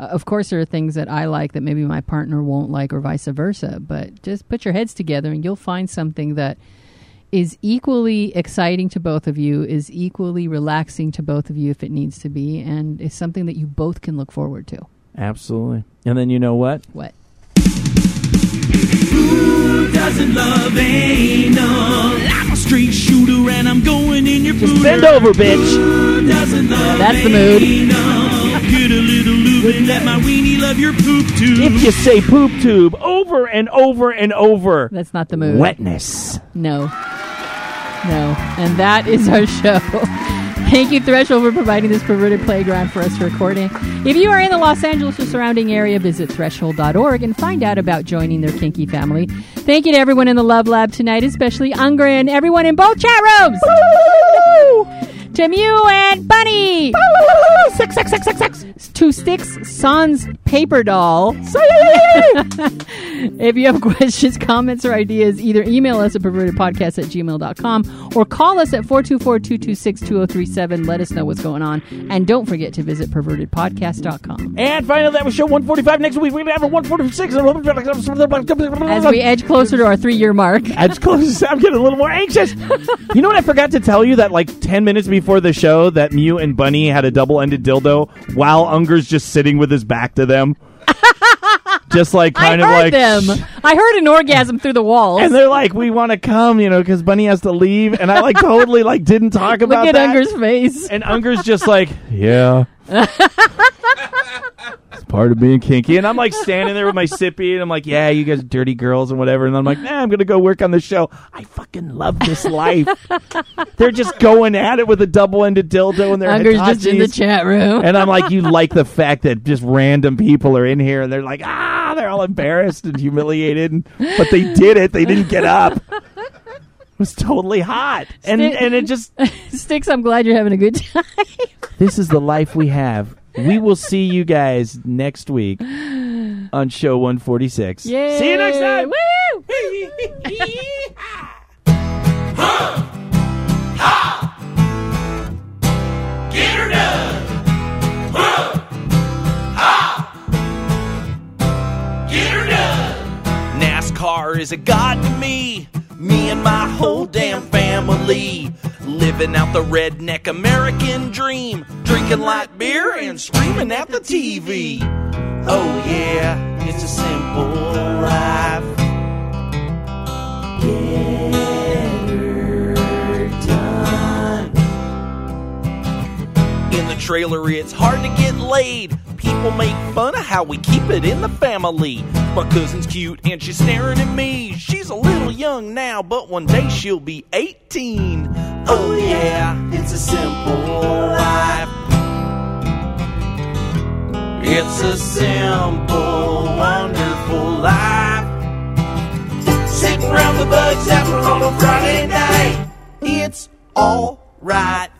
Speaker 3: uh, of course, there are things that I like that maybe my partner won't like, or vice versa. But just put your heads together, and you'll find something that is equally exciting to both of you, is equally relaxing to both of you if it needs to be, and is something that you both can look forward to.
Speaker 1: Absolutely. And then you know what?
Speaker 3: What?
Speaker 6: Who doesn't love anal? I'm a straight shooter and I'm going in your
Speaker 1: Just
Speaker 6: booter.
Speaker 1: bend over, bitch.
Speaker 6: Who doesn't love
Speaker 3: That's the mood.
Speaker 6: anal? Get a little
Speaker 1: Let my weenie love your poop tube.
Speaker 9: If you say poop tube over and over and over,
Speaker 3: That's not the move.
Speaker 9: wetness.
Speaker 3: No. No. And that is our show. Thank you, Threshold, for providing this perverted playground for us to record in. If you are in the Los Angeles or surrounding area, visit threshold.org and find out about joining their kinky family. Thank you to everyone in the Love Lab tonight, especially Unger and everyone in both chat rooms. To Mew and Bunny.
Speaker 9: Sex, sex, sex, sex, sex.
Speaker 3: To Sticks, Sans Paper Doll. If you have questions, comments, or ideas, either email us at pervertedpodcast at gmail.com or call us at 424-226-2037. Let us know what's going on. And don't forget to visit pervertedpodcast.com.
Speaker 9: And finally, that was show 145. Next week, we're going to have a 146.
Speaker 3: As we edge closer to our three-year mark.
Speaker 9: edge closer. I'm getting a little more anxious. you know what I forgot to tell you? That like 10 minutes before the show, that Mew and Bunny had a double ended dildo while Unger's just sitting with his back to them. just like kind
Speaker 3: I
Speaker 9: of like.
Speaker 3: them. I heard an orgasm through the walls.
Speaker 9: And they're like, we want to come, you know, because Bunny has to leave. And I like totally like didn't talk about Look
Speaker 3: at
Speaker 9: that.
Speaker 3: Unger's face.
Speaker 9: And Unger's just like, yeah. It's part of being kinky. And I'm like standing there with my sippy, and I'm like, yeah, you guys are dirty girls and whatever. And I'm like, nah, I'm going to go work on the show. I fucking love this life. They're just going at it with a double ended dildo and their
Speaker 3: Unger's just in the chat room.
Speaker 9: And I'm like, you like the fact that just random people are in here and they're like, ah, they're all embarrassed and humiliated. And- But they did it. They didn't get up. It was totally hot. And,
Speaker 3: Sti-
Speaker 9: and it just,
Speaker 3: Sticks, I'm glad you're having a good time.
Speaker 9: this is the life we have. We will see you guys next week on show 146.
Speaker 3: Yay.
Speaker 9: See you next time.
Speaker 3: Woo!
Speaker 1: Get her done. Huh. Ha. Get her done. NASCAR is a god to me. Me and my whole damn family. Living out the redneck American dream. Drinking light beer and screaming at the TV. Oh yeah, it's a simple life. In the trailer, it's hard to get laid. People make fun of how we keep it in the family. My cousin's cute and she's staring at me. She's a little young now, but one day she'll be 18. Oh, oh yeah, it's a simple life. It's a simple, wonderful life. Sitting around the bugs apple on a Friday night. It's alright.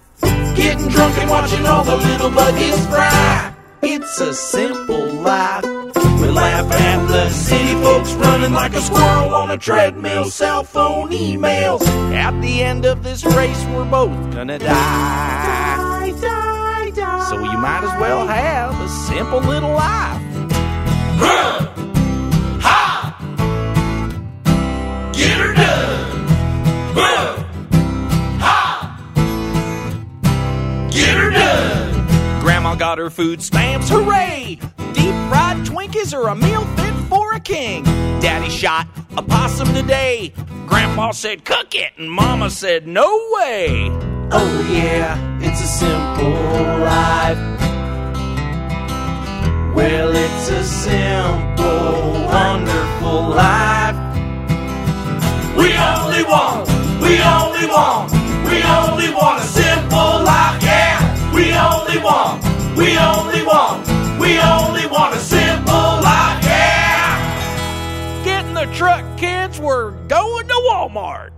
Speaker 1: Getting drunk and watching all the little buggies fry. It's a simple life. We laugh at the city folks running like a squirrel on a treadmill, cell phone emails. At the end of this race, we're both gonna die. Die, die, So you might as well have a simple little life. Huh. Ha! Get her done. Huh. Ha! Get her done. Grandma got her food stamps, hooray! Deep fried Twinkies are a meal fit for a king. Daddy shot a possum today. Grandpa said cook it, and Mama said no way. Oh yeah, it's a simple life. Well, it's a simple, wonderful life. We only want, we only want, we only want a simple life, only want, we only want, we only want a simple life, yeah. Get in the truck, kids, we're going to Walmart.